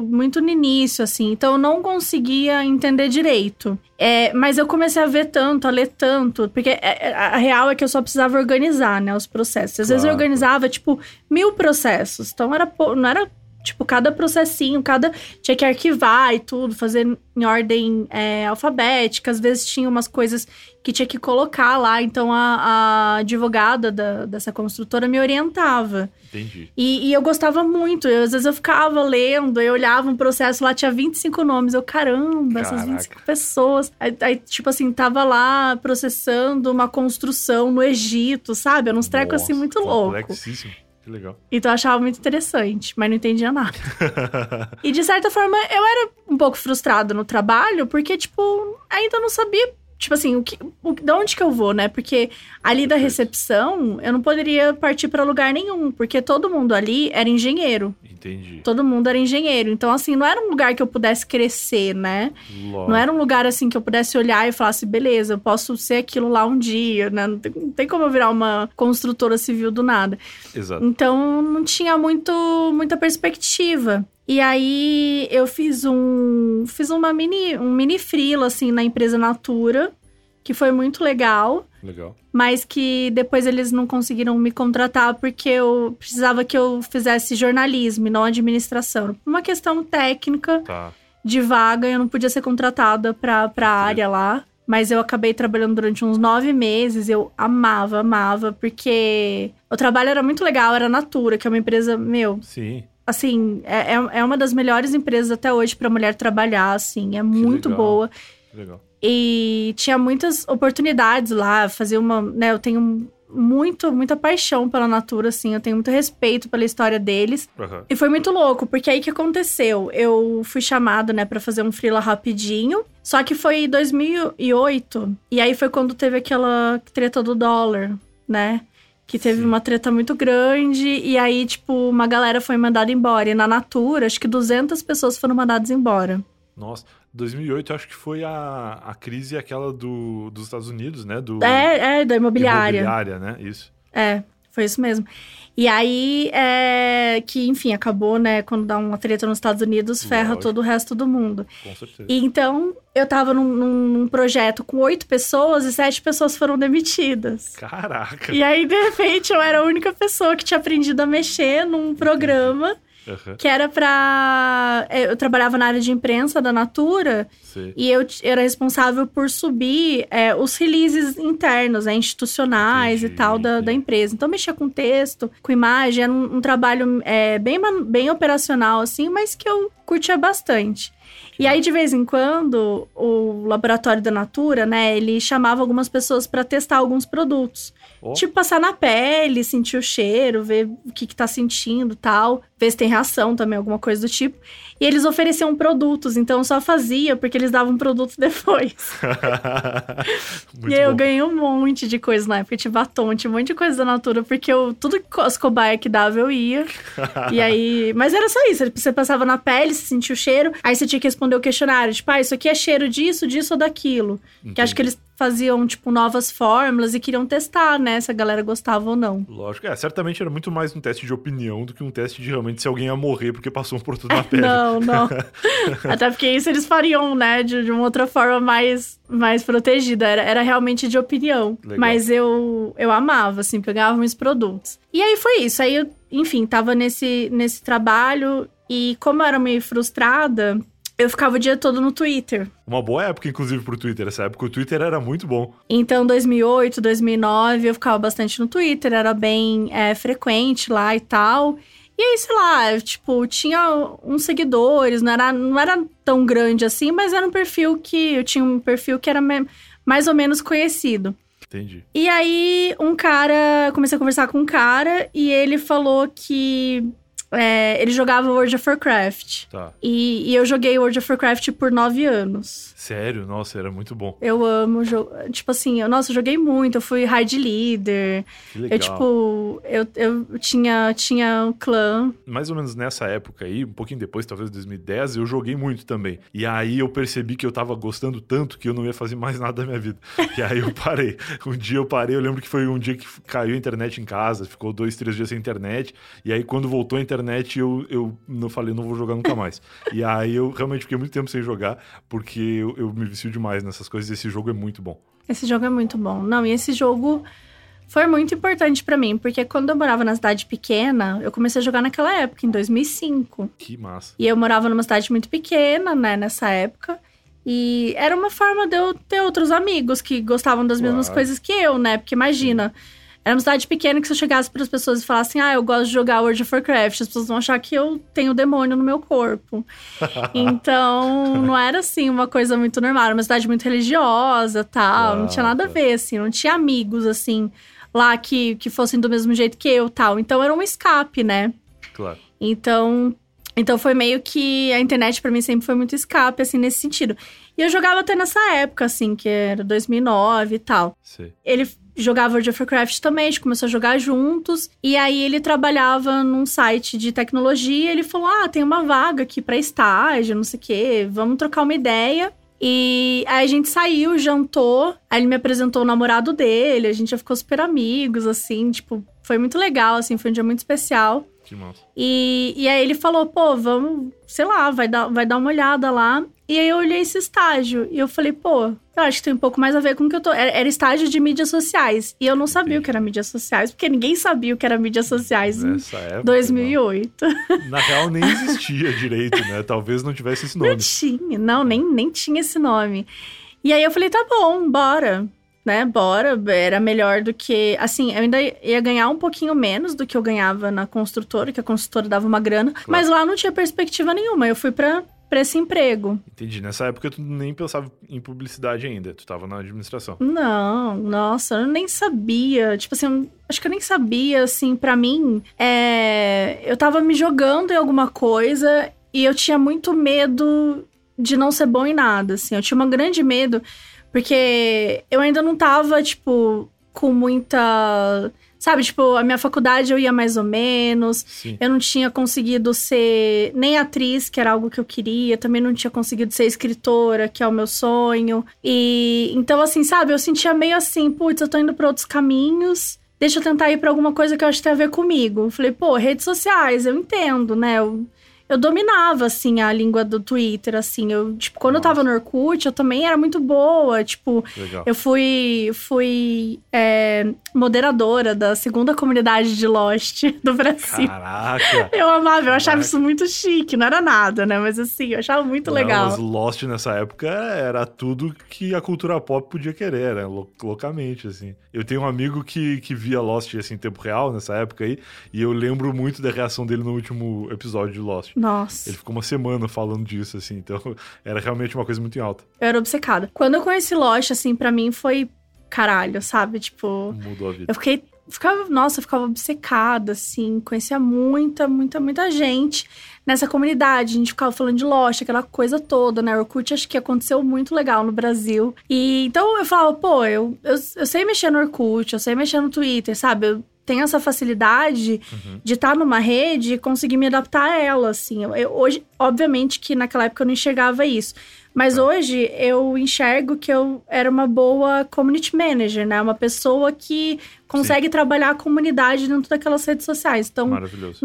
muito no início, assim. Então eu não conseguia entender direito. É, mas eu comecei a ver tanto, a ler tanto, porque é- é- a real é que eu só precisava organizar, né, os processos. Às vezes eu Claro. organizava, tipo, mil processos. Então era, não era Tipo, cada processinho, cada. Tinha que arquivar e tudo, fazer em ordem é, alfabética. Às vezes tinha umas coisas que tinha que colocar lá. Então a, a advogada da- dessa construtora me orientava. Entendi. E, e eu gostava muito. Eu, às vezes eu ficava lendo, eu olhava um processo lá, tinha 25 nomes. Eu, caramba, essas Caraca. 25 pessoas. Aí, aí, tipo assim, tava lá processando uma construção no Egito, sabe? Era uns trecos assim muito louco. Que legal. Então eu achava muito interessante, mas não entendia nada. E de certa forma, eu era um pouco frustrada no trabalho, porque, tipo, ainda não sabia. Tipo assim, o que, o, de onde que eu vou, né? Porque ali da recepção, eu não poderia partir pra lugar nenhum, porque todo mundo ali era engenheiro. Entendi. Todo mundo era engenheiro. Então, assim, não era um lugar que eu pudesse crescer, né? Lógico. Não era um lugar, assim, que eu pudesse olhar e falasse, beleza, eu posso ser aquilo lá um dia, né? Não tem, não tem como eu virar uma construtora civil do nada. Exato. Então não tinha muito, muita perspectiva. E aí eu fiz um fiz uma mini um mini frila assim na empresa Natura, que foi muito legal, Legal. mas que depois eles não conseguiram me contratar porque eu precisava que eu fizesse jornalismo e não administração. Uma questão técnica Tá. de vaga, eu não podia ser contratada pra, pra área lá. mas eu acabei trabalhando durante uns nove meses. Eu amava, amava, porque o trabalho era muito legal, era Natura, que é uma empresa, meu, Sim. Assim, é, é- é uma das melhores empresas até hoje pra mulher trabalhar, assim, é muito legal. boa. que Legal. E tinha muitas oportunidades lá, fazer uma, né, eu tenho muito, muita paixão pela Natura, assim, eu tenho muito respeito pela história deles. Aham. E foi muito louco, porque aí que aconteceu? Eu fui chamado, né, pra fazer um freela rapidinho. Só que foi em 2008. E aí foi quando teve aquela treta do dólar, né? Que teve Sim. uma treta muito grande. E aí, tipo, uma galera foi mandada embora. E na Natura, acho que 200 pessoas foram mandadas embora. Nossa, 2008 eu acho que foi a, a crise aquela do, dos Estados Unidos, né? Do É, é, da imobiliária. imobiliária, né? Isso. É, foi isso mesmo. E aí, é, que, enfim, acabou, né? Quando dá uma treta nos Estados Unidos, ferra Lógico. todo o resto do mundo. Com certeza. E então, eu tava num, num- num projeto com oito pessoas e sete pessoas foram demitidas. Caraca. E aí, de repente, eu era a única pessoa que tinha aprendido a mexer num programa Aham, que era pra. é, Eu trabalhava na área de imprensa da Natura sei. e eu era responsável por subir é, os releases internos, né, institucionais Entendi, e tal da, da empresa. Então, mexia com texto, com imagem, era um, um trabalho é, bem, bem operacional, assim, mas que eu curtia bastante. E aí, de vez em quando, o laboratório da Natura, né, ele chamava algumas pessoas para testar alguns produtos. Ó, Tipo, passar na pele, sentir o cheiro, ver o que, que tá sentindo tal. Tem reação também, alguma coisa do tipo. E eles ofereciam produtos, então eu só fazia porque eles davam produto depois. E aí eu bom. ganhei um monte de coisa na época. Tinha batom, tinha um monte de coisa da Natura, porque eu, tudo que as cobaia que dava eu ia. e aí. Mas era só isso. Você passava na pele, você sentia o cheiro, aí você tinha que responder o questionário. Tipo, ah, isso aqui é cheiro disso, disso ou daquilo. Que acho que eles faziam, tipo, novas fórmulas e queriam testar, né? Se a galera gostava ou não. Lógico, é, certamente era muito mais um teste de opinião do que um teste de realmente se alguém ia morrer porque passou um produto na pele. Não, não. Até porque isso eles fariam, né, de, de uma outra forma mais, mais protegida. Era, era realmente de opinião. Legal. Mas eu, eu amava, assim, pegava meus produtos. E aí foi isso. Aí eu, enfim, tava nesse, nesse trabalho e como eu era meio frustrada, eu ficava o dia todo no Twitter. Uma boa época, inclusive, pro Twitter. Essa época o Twitter era muito bom. Então, 2008, 2009, eu ficava bastante no Twitter, era bem é, frequente lá e tal. E aí, sei lá, tipo, tinha uns seguidores, não era, não era tão grande assim, mas era um perfil que. Eu tinha um perfil que era mais ou menos conhecido. Entendi. E aí, um cara. Comecei a conversar com um cara e ele falou que. é, ele jogava World of Warcraft. Tá. E, e eu joguei World of Warcraft por nove anos. Sério? Nossa, era muito bom. Eu amo. Tipo assim, eu, nossa, eu joguei muito. Eu fui raid leader. Que legal. Eu, tipo, eu, eu tinha, tinha um clã. Mais ou menos nessa época aí, um pouquinho depois, talvez 2010, eu joguei muito também. E aí eu percebi que eu tava gostando tanto que eu não ia fazer mais nada da minha vida. E aí eu parei. Um dia eu parei, eu lembro que foi um dia que caiu a internet em casa, ficou dois, três dias sem internet. E aí quando voltou a internet, eu, eu não falei, não vou jogar nunca mais. E aí eu realmente fiquei muito tempo sem jogar, porque eu, eu me vicio demais nessas coisas. Esse jogo é muito bom. Esse jogo é muito bom. Não, e esse jogo foi muito importante pra mim, porque quando eu morava na cidade pequena, eu comecei a jogar naquela época, em 2005. Que massa. E eu morava numa cidade muito pequena, né, nessa época. E era uma forma de eu ter outros amigos que gostavam das mesmas Claro. coisas que eu, né? Porque imagina, era uma cidade pequena que se eu chegasse para as pessoas e falasse, ah, eu gosto de jogar World of Warcraft, as pessoas vão achar que eu tenho demônio no meu corpo. então, não era assim uma coisa muito normal. Era uma cidade muito religiosa tal. não tinha nada a Claro. ver, assim, não tinha amigos, assim, lá que, que fossem do mesmo jeito que eu tal. Então era um escape, né? Claro. Então, então foi meio que a internet pra mim sempre foi muito escape assim nesse sentido. E eu jogava até nessa época assim, que era 2009 e tal. Sei. Ele jogava World of Warcraft também, a gente começou a jogar juntos. E aí ele trabalhava num site de tecnologia, ele falou: "Ah, tem uma vaga aqui pra estágio, não sei o quê, vamos trocar uma ideia". E aí a gente saiu, jantou, aí ele me apresentou o namorado dele, a gente já ficou super amigos, assim, tipo, foi muito legal, assim, foi um dia muito especial. Que massa. E, e aí ele falou, pô, vamos, sei lá, vai dar, vai dar uma olhada lá. E aí eu olhei esse estágio e eu falei, pô, eu acho que tem um pouco mais a ver com o que eu tô. Era, estágio de mídias sociais. E eu não sabia o que era mídias sociais, porque ninguém sabia o que era mídias sociais em Nessa época. 2008. não. Na real, nem existia direito, né? Talvez não tivesse esse Não nome. tinha, não, nem, nem tinha esse nome. E aí eu falei, tá bom, bora. Né, bora, era melhor do que. Assim, eu ainda ia ganhar um pouquinho menos do que eu ganhava na construtora, que a construtora dava uma grana, claro. mas lá não tinha perspectiva nenhuma. Eu fui pra, pra esse emprego. Entendi. Nessa época tu nem pensava em publicidade ainda, tu tava na administração. Não, nossa, eu nem sabia. Tipo assim, acho que eu nem sabia, assim, para mim, é... eu tava me jogando em alguma coisa e eu tinha muito medo de não ser bom em nada, assim. Eu tinha um grande medo, porque eu ainda não tava, tipo, com muita. Sabe, tipo, a minha faculdade eu ia mais ou menos. Sim. Eu não tinha conseguido ser nem atriz, que era algo que eu queria. Também não tinha conseguido ser escritora, que é o meu sonho. E então, assim, sabe, eu sentia meio assim, putz, eu tô indo pra outros caminhos. Deixa eu tentar ir pra alguma coisa que eu acho que tem a ver comigo. Falei, pô, redes sociais, eu entendo, né? Eu eu dominava, assim, a língua do Twitter, assim. Eu, tipo, quando Nossa. eu tava no Orkut, eu também era muito boa. Tipo, Legal. eu fui, fui é, moderadora da segunda comunidade de Lost do Brasil. Caraca! Eu amava, eu achava isso muito chique. Não era nada, né? Mas assim, eu achava muito Não, legal. Mas Lost nessa época era tudo que a cultura pop podia querer, né? Loucamente, assim. Eu tenho um amigo que, que via Lost, assim, em tempo real, nessa época aí. E eu lembro muito da reação dele no último episódio de Lost. Nossa. Ele ficou uma semana falando disso, assim. Então, era realmente uma coisa muito em alta. Eu era obcecada. Quando eu conheci Lost, assim, para mim foi caralho, sabe? Tipo. Mudou a vida. Eu fiquei. Ficava, nossa, eu ficava obcecada, assim. Conhecia muita, muita, muita gente nessa comunidade. A gente ficava falando de Lost, aquela coisa toda, né? Orkut acho que aconteceu muito legal no Brasil. E então eu falava, pô, eu, eu, eu sei mexer no Orkut, eu sei mexer no Twitter, sabe? Eu tenho essa facilidade uhum. de estar tá numa rede e conseguir me adaptar a ela, assim. Eu, eu, hoje, obviamente que naquela época eu não enxergava isso. Mas tá. hoje eu enxergo que eu era uma boa community manager, né? Uma pessoa que consegue Sim. trabalhar a comunidade dentro daquelas redes sociais. Então, Maravilhoso.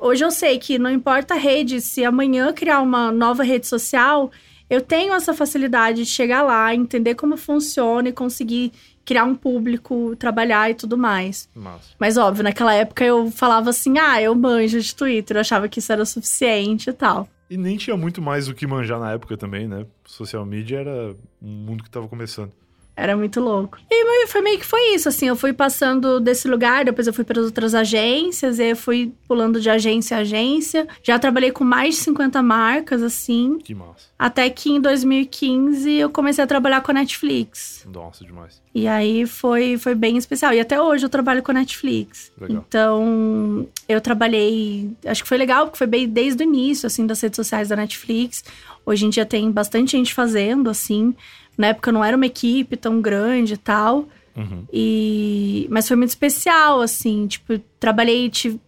hoje eu sei que não importa a rede, se amanhã criar uma nova rede social, eu tenho essa facilidade de chegar lá, entender como funciona e conseguir criar um público, trabalhar e tudo mais. Massa. Mas óbvio, naquela época eu falava assim: "Ah, eu manjo de Twitter", eu achava que isso era suficiente e tal. E nem tinha muito mais o que manjar na época também, né? Social media era um mundo que tava começando. Era muito louco. E foi meio que foi isso, assim. Eu fui passando desse lugar, depois eu fui para outras agências, e eu fui pulando de agência a agência. Já trabalhei com mais de 50 marcas, assim. Que massa. Até que em 2015 eu comecei a trabalhar com a Netflix. Nossa, demais. E aí foi, foi bem especial. E até hoje eu trabalho com a Netflix. Legal. Então, eu trabalhei. Acho que foi legal, porque foi bem desde o início, assim, das redes sociais da Netflix. Hoje em dia tem bastante gente fazendo, assim. Na época não era uma equipe tão grande e tal. Uhum. E... Mas foi muito especial, assim. Tipo, trabalhei... Tipo,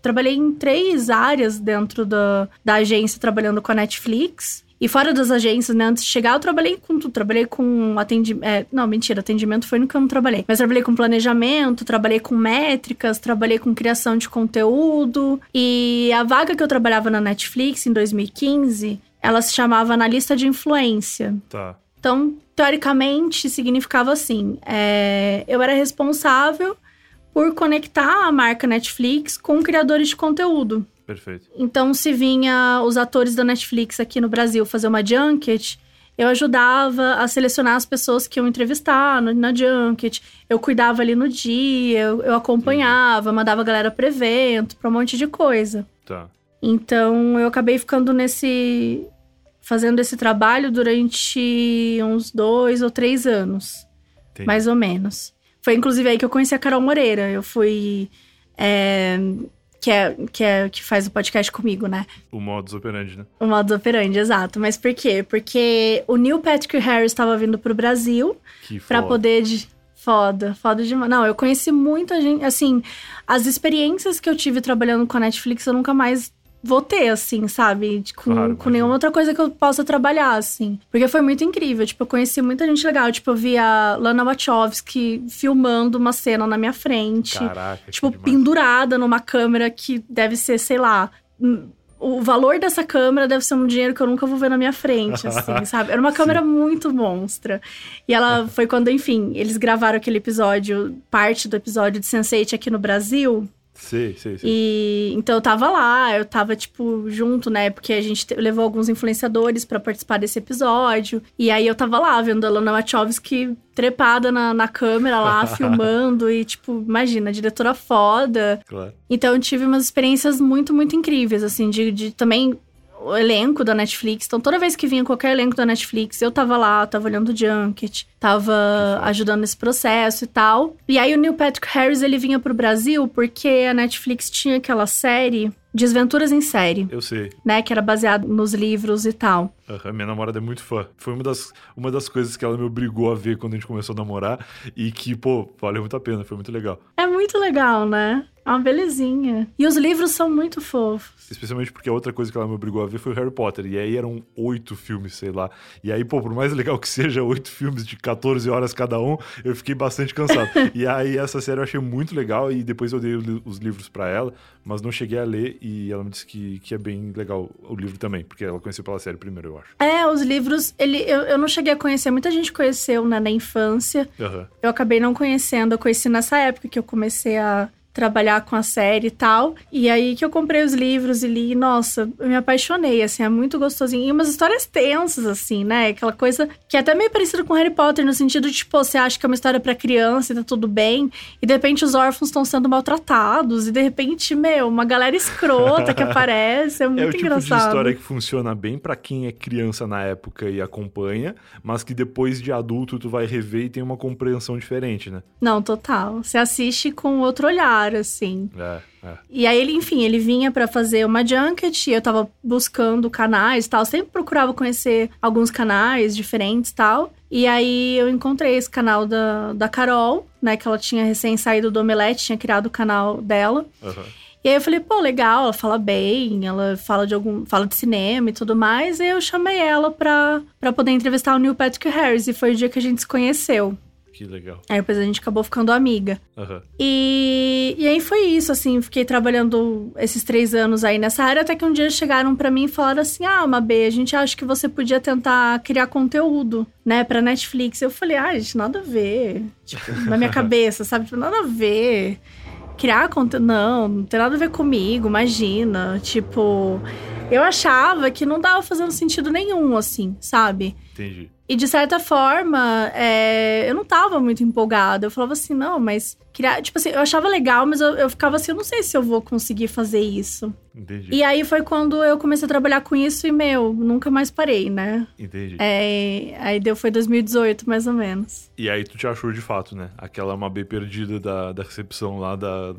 trabalhei em três áreas dentro da, da agência trabalhando com a Netflix. E fora das agências, né? Antes de chegar, eu trabalhei com tudo. Trabalhei com atendimento. É, não, mentira, atendimento foi no que eu não trabalhei. Mas trabalhei com planejamento, trabalhei com métricas, trabalhei com criação de conteúdo. E a vaga que eu trabalhava na Netflix em 2015, ela se chamava analista de influência. Tá. Então, teoricamente, significava assim: é, eu era responsável por conectar a marca Netflix com criadores de conteúdo. Perfeito. Então, se vinha os atores da Netflix aqui no Brasil fazer uma junket, eu ajudava a selecionar as pessoas que iam entrevistar no, na junket. Eu cuidava ali no dia, eu, eu acompanhava, Entendi. mandava a galera para evento, para um monte de coisa. Tá. Então, eu acabei ficando nesse fazendo esse trabalho durante uns dois ou três anos. Entendi. Mais ou menos. Foi inclusive aí que eu conheci a Carol Moreira. Eu fui. É, que, é, que é que faz o podcast comigo, né? O modus operandi, né? O modus operandi, exato. Mas por quê? Porque o Neil Patrick Harris estava vindo pro Brasil para poder. De... Foda, foda demais. Não, eu conheci muita gente. Assim, as experiências que eu tive trabalhando com a Netflix, eu nunca mais vou ter, assim, sabe? Com, claro, com nenhuma outra coisa que eu possa trabalhar, assim. Porque foi muito incrível. Tipo, eu conheci muita gente legal. Tipo, eu vi a Lana Wachowski filmando uma cena na minha frente. Caraca, tipo, pendurada numa câmera que deve ser, sei lá. O valor dessa câmera deve ser um dinheiro que eu nunca vou ver na minha frente, assim, sabe? Era uma câmera Sim. muito monstra. E ela foi quando, enfim, eles gravaram aquele episódio, parte do episódio de Sense8 aqui no Brasil. Sei, sei, sei. E então eu tava lá, eu tava, tipo, junto, né? Porque a gente te- levou alguns influenciadores pra participar desse episódio. E aí eu tava lá, vendo a Lana Wachowski trepada na, na câmera lá, filmando. E, tipo, imagina, diretora foda. Claro. Então eu tive umas experiências muito, muito incríveis, assim, de, de também o elenco da Netflix. Então toda vez que vinha qualquer elenco da Netflix, eu tava lá, tava olhando o junket, tava ajudando nesse processo e tal. E aí o Neil Patrick Harris, ele vinha pro Brasil porque a Netflix tinha aquela série Desventuras em Série, Eu sei. né, que era baseado nos livros e tal. Aham, minha namorada é muito fã. Foi uma das, uma das coisas que ela me obrigou a ver quando a gente começou a namorar e que, pô, valeu muito a pena, foi muito legal. É muito legal, né? É uma belezinha. E os livros são muito fofos. Especialmente porque a outra coisa que ela me obrigou a ver foi o Harry Potter. E aí eram oito filmes, sei lá. E aí, pô, por mais legal que seja, oito filmes de 14 horas cada um, eu fiquei bastante cansado. e aí essa série eu achei muito legal e depois eu dei os livros pra ela, mas não cheguei a ler e ela me disse que, que é bem legal o livro também, porque ela conheceu pela série primeiro, eu acho. É, os livros, ele, eu, eu não cheguei a conhecer, muita gente conheceu né, na infância. Aham. Eu acabei não conhecendo, eu conheci nessa época que eu comecei a trabalhar com a série e tal. E aí que eu comprei os livros e li, e, nossa, eu me apaixonei, assim, é muito gostosinho. E umas histórias tensas, assim, né? Aquela coisa que é até meio parecida com Harry Potter, no sentido de, tipo, você acha que é uma história pra criança e tá tudo bem, e de repente os órfãos estão sendo maltratados, e de repente, meu, uma galera escrota que aparece, é muito É o tipo engraçado. de história que funciona bem pra quem é criança na época e acompanha, mas que depois de adulto tu vai rever e tem uma compreensão diferente, né? Não, total. Você assiste com outro olhar, assim. É, é. E aí ele, enfim, ele vinha pra fazer uma junket, e eu tava buscando canais e tal, sempre procurava conhecer alguns canais diferentes e tal. E aí eu encontrei esse canal da, da Carol, né, que ela tinha recém saído do Omelete, tinha criado o canal dela. Aham. E aí eu falei, pô, legal, ela fala bem, ela fala de algum, fala de cinema e tudo mais. E eu chamei ela pra, pra poder entrevistar o Neil Patrick Harris, e foi o dia que a gente se conheceu. Que legal. Aí depois a gente acabou ficando amiga. Aham. E, e aí foi isso, assim, fiquei trabalhando esses três anos aí nessa área, até que um dia chegaram pra mim e falaram assim, ah, Mabê, a gente acha que você podia tentar criar conteúdo, né, pra Netflix. Eu falei, ah, gente, nada a ver, tipo, na minha cabeça, sabe, tipo, nada a ver. Criar conteúdo, não, não tem nada a ver comigo, imagina, tipo... Eu achava que não tava fazendo sentido nenhum, assim, sabe? Entendi. E de certa forma, é, eu não tava muito empolgada. Eu falava assim, não, mas. Criar, tipo assim, eu achava legal, mas eu, eu ficava assim, eu não sei se eu vou conseguir fazer isso. Entendi. E aí foi quando eu comecei a trabalhar com isso e, meu, nunca mais parei, né? Entendi. É, aí deu, foi 2018, mais ou menos. E aí tu te achou de fato, né? Aquela uma B perdida da, da recepção lá da,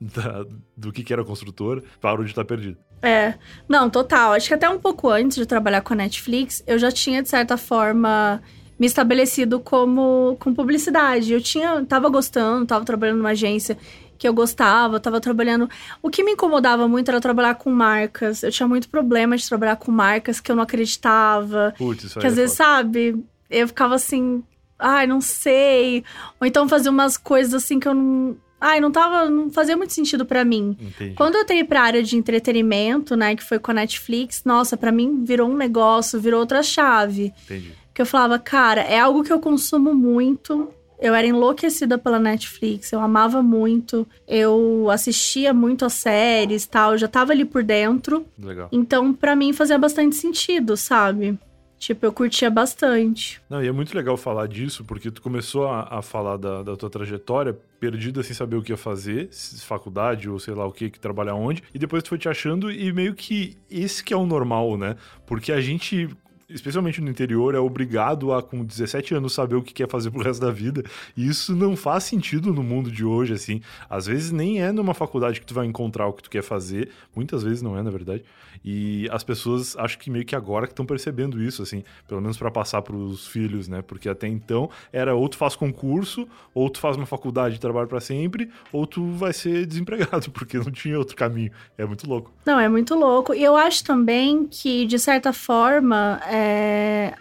da- do que, que era construtora, parou de estar perdida. É, não, total. Acho que até um pouco antes de trabalhar com a Netflix, eu já tinha, de certa forma, me estabelecido como com publicidade. Eu tinha, tava gostando, tava trabalhando numa agência que eu gostava, tava trabalhando. O que me incomodava muito era trabalhar com marcas. Eu tinha muito problema de trabalhar com marcas que eu não acreditava. Putz, isso aí Que às é vezes, foda. sabe, eu ficava assim, ai, não sei. Ou então fazia umas coisas assim que eu não. Ai, não tava. Não fazia muito sentido pra mim. Entendi. Quando eu entrei pra área de entretenimento, né, que foi com a Netflix, nossa, pra mim virou um negócio, virou outra chave. Entendi. Que eu falava, cara, é algo que eu consumo muito. Eu era enlouquecida pela Netflix, eu amava muito, eu assistia muito as séries e tal, eu já tava ali por dentro. Legal. Então, pra mim fazia bastante sentido, sabe? Tipo, eu curtia bastante. Não, e é muito legal falar disso, porque tu começou a, a falar da, da tua trajetória perdida sem saber o que ia fazer, faculdade ou sei lá o que, que trabalhar onde, e depois tu foi te achando e meio que esse que é o normal, né? Porque a gente, especialmente no interior, é obrigado a com 17 anos saber o que quer fazer pro resto da vida, e isso não faz sentido no mundo de hoje, assim. Às vezes nem é numa faculdade que tu vai encontrar o que tu quer fazer, muitas vezes não é, na verdade. E as pessoas acho que meio que agora que estão percebendo isso, assim, pelo menos para passar pros filhos, né? Porque até então era ou tu faz concurso, ou tu faz uma faculdade de trabalho para sempre, ou tu vai ser desempregado, porque não tinha outro caminho. É muito louco. Não, é muito louco. E eu acho também que, de certa forma,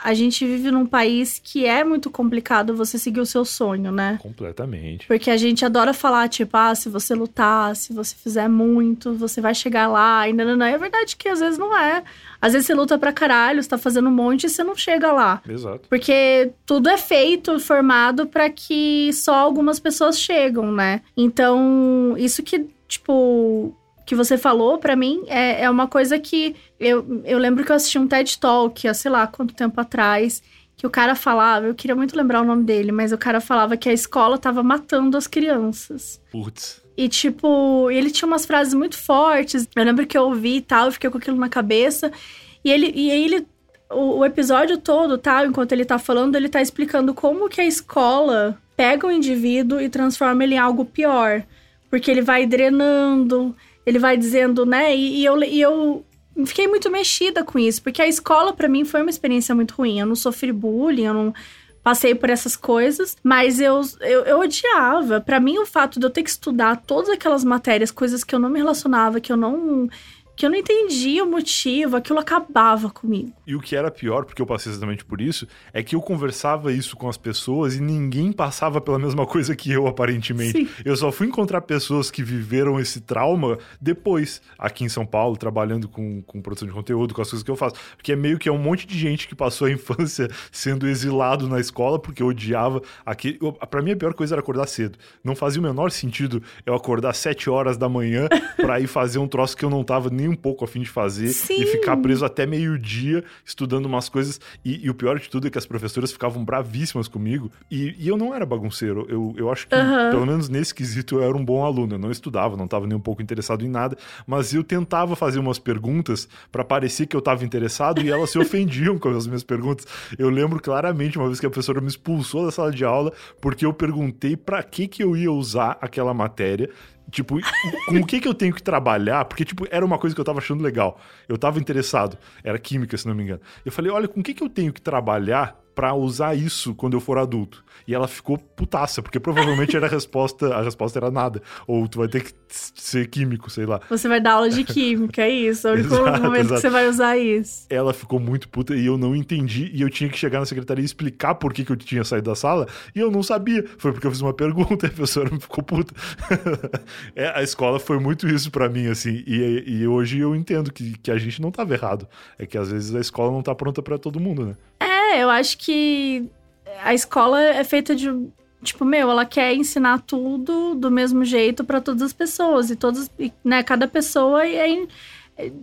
a gente vive num país que é muito complicado você seguir o seu sonho, né? Completamente. Porque a gente adora falar, tipo, ah, se você lutar, se você fizer muito, você vai chegar lá. E não, não, É verdade que às vezes não é. Às vezes você luta pra caralho, você tá fazendo um monte e você não chega lá. Exato. Porque tudo é feito, formado para que só algumas pessoas chegam, né? Então, isso que tipo, que você falou para mim é, é uma coisa que eu, eu lembro que eu assisti um TED Talk há sei lá quanto tempo atrás que o cara falava, eu queria muito lembrar o nome dele, mas o cara falava que a escola tava matando as crianças. Putz. E, tipo, ele tinha umas frases muito fortes. Eu lembro que eu ouvi e tal, eu fiquei com aquilo na cabeça. E ele, e ele, o, o episódio todo, tá? Enquanto ele tá falando, ele tá explicando como que a escola pega o indivíduo e transforma ele em algo pior. Porque ele vai drenando, ele vai dizendo, né? E, e eu, e eu fiquei muito mexida com isso, porque a escola para mim foi uma experiência muito ruim. Eu não sofri bullying, eu não passei por essas coisas, mas eu, eu, eu odiava. Para mim, o fato de eu ter que estudar todas aquelas matérias, coisas que eu não me relacionava, que eu não que eu não entendia o motivo, aquilo acabava comigo. E o que era pior, porque eu passei exatamente por isso, é que eu conversava isso com as pessoas e ninguém passava pela mesma coisa que eu, aparentemente. Sim. Eu só fui encontrar pessoas que viveram esse trauma depois, aqui em São Paulo, trabalhando com, com produção de conteúdo, com as coisas que eu faço. Porque é meio que é um monte de gente que passou a infância sendo exilado na escola porque odiava aquele. Para mim, a pior coisa era acordar cedo. Não fazia o menor sentido eu acordar às 7 horas da manhã para ir fazer um troço que eu não tava nem nem um pouco a fim de fazer Sim. e ficar preso até meio-dia estudando umas coisas. E, e, o pior de tudo é que as professoras ficavam bravíssimas comigo. E, e eu não era bagunceiro. Eu, eu acho que, uhum. pelo menos nesse quesito, eu era um bom aluno. Eu não estudava, não estava nem um pouco interessado em nada, mas eu tentava fazer umas perguntas para parecer que eu estava interessado e elas se ofendiam com as minhas perguntas. Eu lembro claramente uma vez que a professora me expulsou da sala de aula porque eu perguntei para que que eu ia usar aquela matéria Tipo, com o que que eu tenho que trabalhar? Porque, tipo, era uma coisa que eu tava achando legal. Eu tava interessado. Era química, se não me engano. Eu falei, olha, com o que que eu tenho que trabalhar para usar isso quando eu for adulto. E ela ficou putaça, porque provavelmente era a resposta, a resposta era nada. Ou tu vai ter que ser químico, sei lá. Você vai dar aula de química, é isso. É o único exato, momento exato. que você vai usar isso. Ela ficou muito puta e eu não entendi. E eu tinha que chegar na secretaria e explicar por que, que eu tinha saído da sala. E eu não sabia. Foi porque eu fiz uma pergunta e a professora ficou puta. é, a escola foi muito isso para mim, assim. E, e hoje eu entendo que, que a gente não tava errado. É que às vezes a escola não tá pronta para todo mundo, né? É, eu acho que a escola é feita de. Tipo, meu, ela quer ensinar tudo do mesmo jeito para todas as pessoas. E todas, né, cada pessoa é,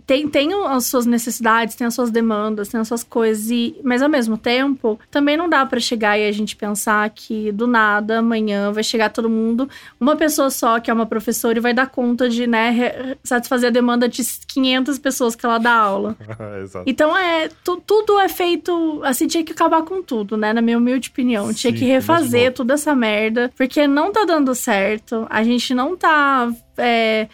tem, tem as suas necessidades, tem as suas demandas, tem as suas coisas, e, mas ao mesmo tempo, também não dá para chegar e a gente pensar que do nada, amanhã, vai chegar todo mundo, uma pessoa só, que é uma professora, e vai dar conta de, né, satisfazer a demanda de 500 pessoas que ela dá aula. Exato. Então, é, tu, tudo é feito, assim, tinha que acabar com tudo, né, na minha humilde opinião. Sim, tinha que refazer toda essa merda, porque não tá dando certo, a gente não tá. É,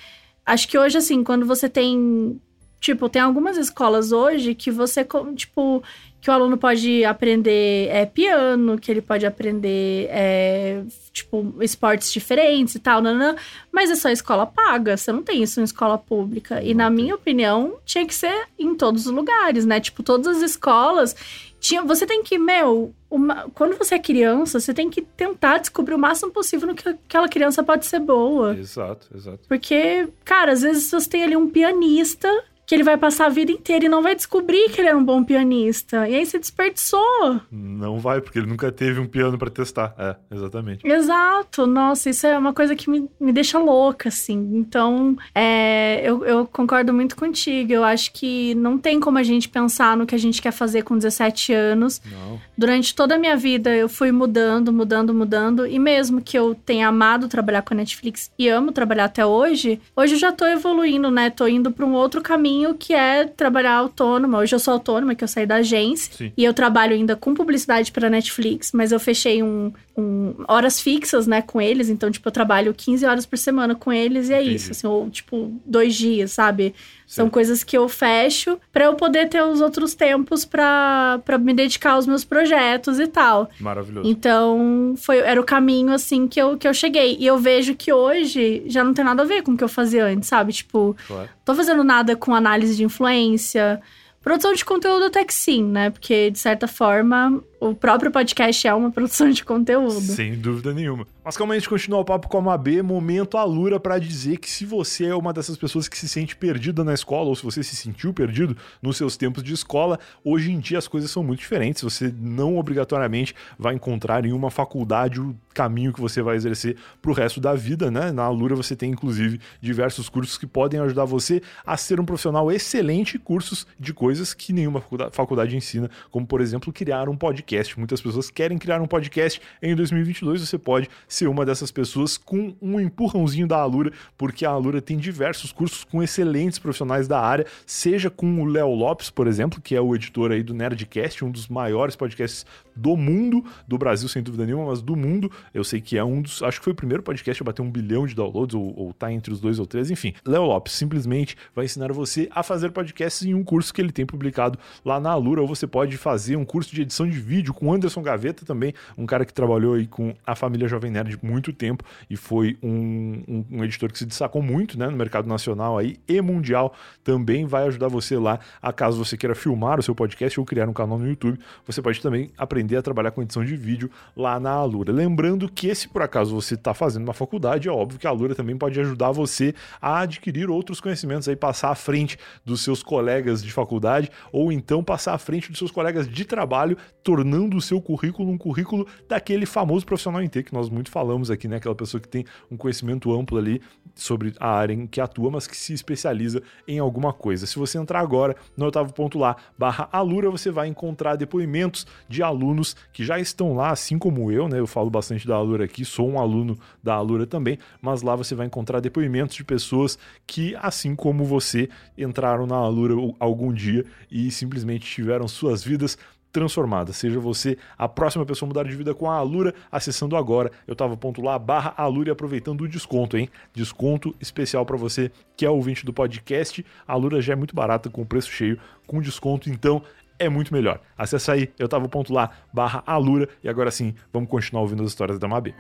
Acho que hoje, assim, quando você tem. Tipo, tem algumas escolas hoje que você, tipo, que o aluno pode aprender é, piano, que ele pode aprender, é, tipo, esportes diferentes e tal, nanã, mas é só escola paga, você não tem isso em escola pública. E na minha opinião, tinha que ser em todos os lugares, né? Tipo, todas as escolas. Tinha, você tem que, meu, uma, quando você é criança, você tem que tentar descobrir o máximo possível no que aquela criança pode ser boa. Exato, exato. Porque, cara, às vezes você tem ali um pianista que ele vai passar a vida inteira e não vai descobrir que ele é um bom pianista. E aí você desperdiçou. Não vai, porque ele nunca teve um piano para testar. É, exatamente. Exato. Nossa, isso é uma coisa que me, me deixa louca, assim. Então, é, eu, eu concordo muito contigo. Eu acho que não tem como a gente pensar no que a gente quer fazer com 17 anos. Não. Durante toda a minha vida, eu fui mudando, mudando, mudando. E mesmo que eu tenha amado trabalhar com a Netflix e amo trabalhar até hoje, hoje eu já tô evoluindo, né? Tô indo para um outro caminho caminho que é trabalhar autônoma. Hoje eu sou autônoma, que eu saí da agência. Sim. E eu trabalho ainda com publicidade para Netflix, mas eu fechei um, um, horas fixas, né, com eles. Então, tipo, eu trabalho 15 horas por semana com eles e é Entendi. isso. Assim, ou, tipo, dois dias, sabe? São coisas que eu fecho para eu poder ter os outros tempos para me dedicar aos meus projetos e tal. Maravilhoso. Então, foi, era o caminho, assim, que eu, que eu cheguei. E eu vejo que hoje já não tem nada a ver com o que eu fazia antes, sabe? Tipo, claro. tô fazendo nada com análise de influência. Produção de conteúdo até que sim, né? Porque, de certa forma, o próprio podcast é uma produção de conteúdo. Sem dúvida nenhuma. Mas calma aí, a gente continua o papo com a Mabê, momento Alura para dizer que se você é uma dessas pessoas que se sente perdida na escola, ou se você se sentiu perdido nos seus tempos de escola, hoje em dia as coisas são muito diferentes. Você não obrigatoriamente vai encontrar em uma faculdade o caminho que você vai exercer pro resto da vida, né? Na Alura você tem, inclusive, diversos cursos que podem ajudar você a ser um profissional excelente, cursos de coisas que nenhuma faculdade ensina, como, por exemplo, criar um podcast podcast. Muitas pessoas querem criar um podcast em 2022. Você pode ser uma dessas pessoas com um empurrãozinho da Alura, porque a Alura tem diversos cursos com excelentes profissionais da área, seja com o Léo Lopes, por exemplo, que é o editor aí do Nerdcast, um dos maiores podcasts do mundo, do Brasil sem dúvida nenhuma, mas do mundo. Eu sei que é um dos, acho que foi o primeiro podcast a bater um bilhão de downloads, ou, ou tá entre os dois ou três, enfim. Léo Lopes simplesmente vai ensinar você a fazer podcasts em um curso que ele tem publicado lá na Alura, ou você pode fazer um curso de edição de vídeo com Anderson Gaveta também, um cara que trabalhou aí com a família Jovem Nerd muito tempo e foi um, um, um editor que se destacou muito né, no mercado nacional aí e mundial. Também vai ajudar você lá, a caso você queira filmar o seu podcast ou criar um canal no YouTube, você pode também aprender a trabalhar com edição de vídeo lá na Alura. Lembrando que se por acaso você está fazendo uma faculdade, é óbvio que a Alura também pode ajudar você a adquirir outros conhecimentos aí, passar à frente dos seus colegas de faculdade ou então passar à frente dos seus colegas de trabalho, tornando o seu currículo um currículo daquele famoso profissional em T que nós muito falamos aqui, né? Aquela pessoa que tem um conhecimento amplo ali sobre a área em que atua, mas que se especializa em alguma coisa. Se você entrar agora no oitavo ponto lá, barra Alura, você vai encontrar depoimentos de alunos que já estão lá, assim como eu, né? Eu falo bastante da Alura aqui, sou um aluno da Alura também, mas lá você vai encontrar depoimentos de pessoas que, assim como você, entraram na Alura algum dia e simplesmente tiveram suas vidas transformada. Seja você a próxima pessoa a mudar de vida com a Alura, acessando agora. Eu tava ponto lá, barra Alura e aproveitando o desconto, hein? Desconto especial para você que é ouvinte do podcast. A Alura já é muito barata com preço cheio, com desconto, então é muito melhor. Acesse aí, eu tava ponto lá, barra Alura, e agora sim, vamos continuar ouvindo as histórias da Mabê.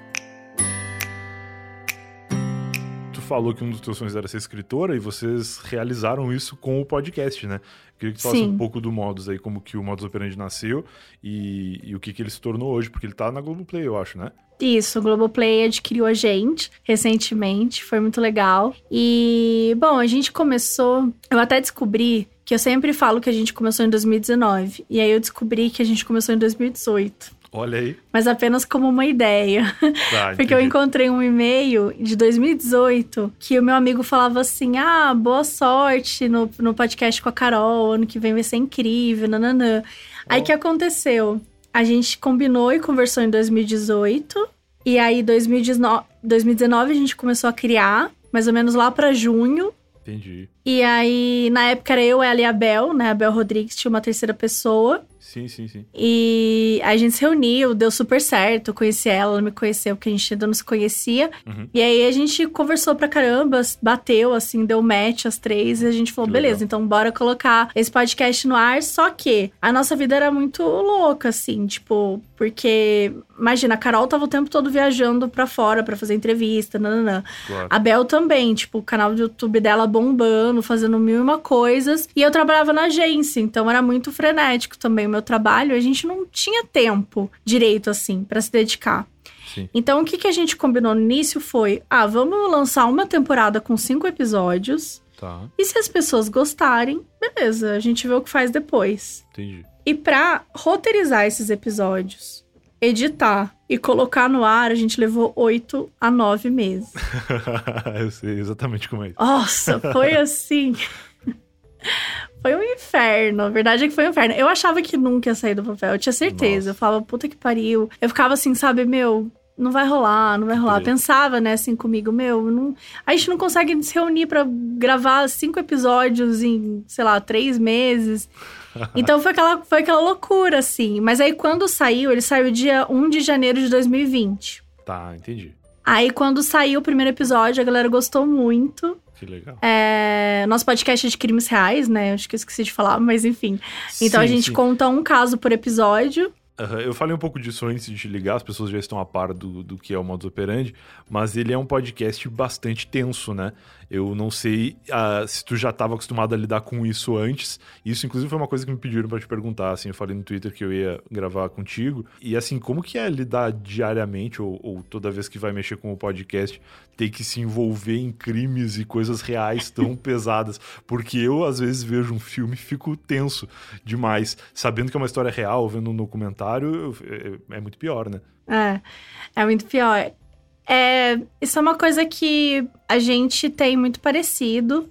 Falou que um dos teus sonhos era ser escritora e vocês realizaram isso com o podcast, né? Queria que tu falasse um pouco do Modus aí, como que o Modus Operandi nasceu e, e o que, que ele se tornou hoje, porque ele tá na Globoplay, eu acho, né? Isso, o Globoplay adquiriu a gente recentemente, foi muito legal. E, bom, a gente começou. Eu até descobri que eu sempre falo que a gente começou em 2019. E aí eu descobri que a gente começou em 2018. Olha aí. Mas apenas como uma ideia. Tá, Porque eu encontrei um e-mail de 2018 que o meu amigo falava assim: ah, boa sorte no, no podcast com a Carol, ano que vem vai ser incrível, nananã. Oh. Aí o que aconteceu? A gente combinou e conversou em 2018. E aí, 2019, 2019 a gente começou a criar, mais ou menos lá para junho. Entendi. E aí, na época era eu, ela e a Bel, né? A Bel Rodrigues tinha uma terceira pessoa. Sim, sim, sim. E a gente se reuniu, deu super certo. Conheci ela, ela me conheceu, porque a gente ainda não se conhecia. Uhum. E aí a gente conversou pra caramba, bateu, assim, deu match as três. E a gente falou, que beleza, legal. então bora colocar esse podcast no ar. Só que a nossa vida era muito louca, assim, tipo, porque, imagina, a Carol tava o tempo todo viajando pra fora pra fazer entrevista, nananã. Claro. A Bel também, tipo, o canal do YouTube dela bombando, fazendo mil e uma coisas. E eu trabalhava na agência, então era muito frenético também o meu trabalho. A gente não tinha tempo direito, assim, para se dedicar. Sim. Então, o que, que a gente combinou no início foi: ah, vamos lançar uma temporada com cinco episódios. Tá. E se as pessoas gostarem, beleza, a gente vê o que faz depois. Entendi. E para roteirizar esses episódios, editar e colocar no ar, a gente levou oito a nove meses. Eu sei exatamente como é isso. Nossa, foi assim. foi um inferno. A verdade é que foi um inferno. Eu achava que nunca ia sair do papel, eu tinha certeza. Nossa. Eu falava, puta que pariu. Eu ficava assim, sabe, meu, não vai rolar, não vai rolar. Pensava, né, assim comigo, meu, não... a gente não consegue se reunir para gravar cinco episódios em, sei lá, três meses. Então foi aquela, foi aquela loucura, assim. Mas aí quando saiu, ele saiu dia 1 de janeiro de 2020. Tá, entendi. Aí quando saiu o primeiro episódio, a galera gostou muito. Que legal. É, nosso podcast é de crimes reais, né? Acho que eu esqueci de falar, mas enfim. Então sim, a gente sim. conta um caso por episódio. Uhum, eu falei um pouco disso antes de te ligar, as pessoas já estão a par do, do que é o modus operandi, mas ele é um podcast bastante tenso, né? Eu não sei uh, se tu já estava acostumado a lidar com isso antes. Isso, inclusive, foi uma coisa que me pediram para te perguntar. Assim, eu falei no Twitter que eu ia gravar contigo. E, assim, como que é lidar diariamente ou, ou toda vez que vai mexer com o podcast, ter que se envolver em crimes e coisas reais tão pesadas? Porque eu, às vezes, vejo um filme e fico tenso demais. Sabendo que é uma história real, vendo um documentário, é, é muito pior, né? É, é muito pior. É, isso é uma coisa que a gente tem muito parecido,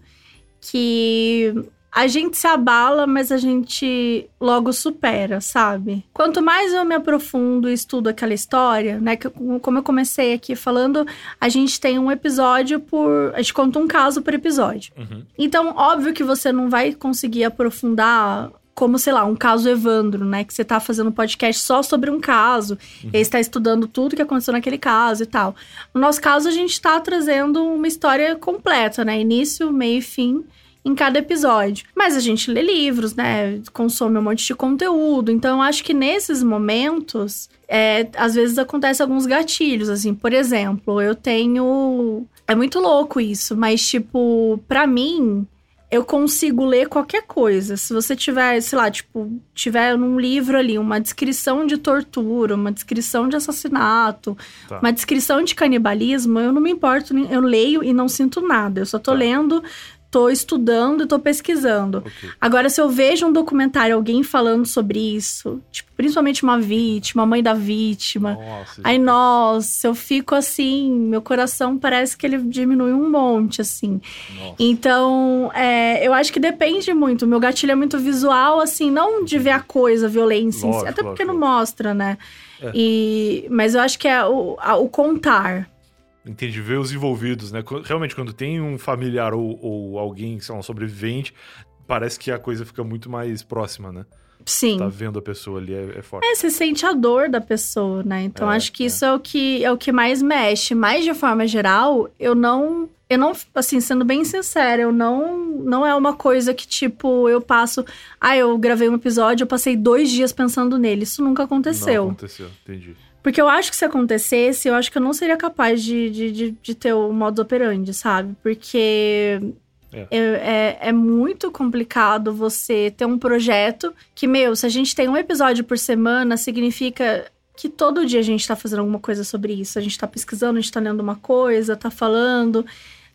que a gente se abala, mas a gente logo supera, sabe? Quanto mais eu me aprofundo e estudo aquela história, né? Que, como eu comecei aqui falando, a gente tem um episódio por. A gente conta um caso por episódio. Uhum. Então, óbvio que você não vai conseguir aprofundar como, sei lá, um caso Evandro, né? Que você tá fazendo um podcast só sobre um caso, uhum. e aí está estudando tudo que aconteceu naquele caso e tal. No nosso caso, a gente está trazendo uma história completa, né? Início, meio e fim em cada episódio. Mas a gente lê livros, né? Consome um monte de conteúdo. Então, eu acho que nesses momentos, é, às vezes acontece alguns gatilhos, assim. Por exemplo, eu tenho. É muito louco isso, mas, tipo, para mim, eu consigo ler qualquer coisa. Se você tiver, sei lá, tipo, tiver num livro ali uma descrição de tortura, uma descrição de assassinato, tá. uma descrição de canibalismo, eu não me importo, eu leio e não sinto nada. Eu só tô tá. lendo tô estudando e tô pesquisando. Okay. Agora, se eu vejo um documentário, alguém falando sobre isso, tipo, principalmente uma vítima, a mãe da vítima, nossa, aí, nossa, eu fico assim, meu coração parece que ele diminui um monte, assim. Nossa. Então, é, eu acho que depende muito. Meu gatilho é muito visual, assim, não de ver a coisa, a violência, lógico, até porque lógico. não mostra, né? É. E, mas eu acho que é o, a, o contar. Entendi, ver os envolvidos, né? Realmente, quando tem um familiar ou, ou alguém, sei lá, um sobrevivente, parece que a coisa fica muito mais próxima, né? Sim. Tá vendo a pessoa ali é, é forte. É, você sente a dor da pessoa, né? Então é, acho que é. isso é o que é o que mais mexe. Mas de forma geral, eu não eu não, assim, sendo bem sincera, eu não não é uma coisa que tipo eu passo, ah, eu gravei um episódio, eu passei dois dias pensando nele. Isso nunca aconteceu. Não aconteceu, entendi. Porque eu acho que se acontecesse, eu acho que eu não seria capaz de, de, de, de ter o modo operandi, sabe? Porque é. É, é. muito complicado você ter um projeto que, meu, se a gente tem um episódio por semana, significa que todo dia a gente tá fazendo alguma coisa sobre isso. A gente tá pesquisando, a gente tá lendo uma coisa, tá falando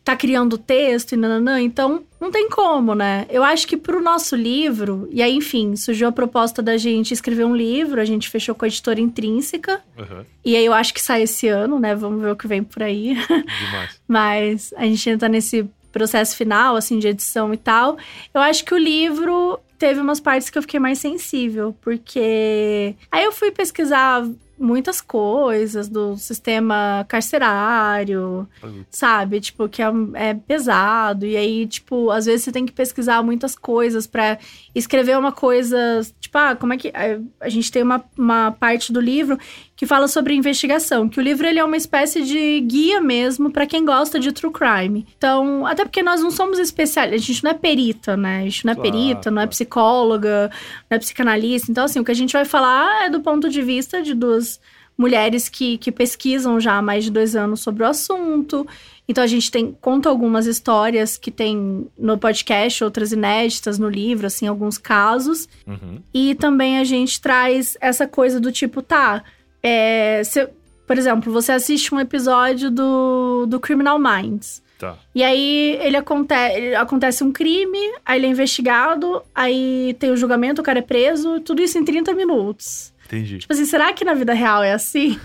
tá criando texto e nananã, então não tem como, né? Eu acho que pro nosso livro, e aí, enfim, surgiu a proposta da gente escrever um livro, a gente fechou com a editora intrínseca. Uhum. E aí eu acho que sai esse ano, né? Vamos ver o que vem por aí. Demais. Mas a gente ainda tá nesse processo final, assim, de edição e tal. Eu acho que o livro teve umas partes que eu fiquei mais sensível, porque aí eu fui pesquisar muitas coisas do sistema carcerário, uhum. sabe? Tipo, que é, é, pesado. E aí, tipo, às vezes você tem que pesquisar muitas coisas para escrever uma coisa. Tipo, ah, como é que. A gente tem uma, uma parte do livro que fala sobre investigação, que o livro ele é uma espécie de guia mesmo para quem gosta de true crime. Então, até porque nós não somos especialistas, a gente não é perita, né? A gente não é claro, perita, não é psicóloga, não é psicanalista. Então, assim, o que a gente vai falar é do ponto de vista de duas mulheres que, que pesquisam já há mais de dois anos sobre o assunto. Então a gente tem conta algumas histórias que tem no podcast, outras inéditas no livro, assim, alguns casos. Uhum. E também a gente traz essa coisa do tipo, tá, é, se, por exemplo, você assiste um episódio do, do Criminal Minds. Tá. E aí ele, aconte ele acontece um crime, aí ele é investigado, aí tem o julgamento, o cara é preso, tudo isso em 30 minutos. Entendi. Tipo assim, será que na vida real é assim?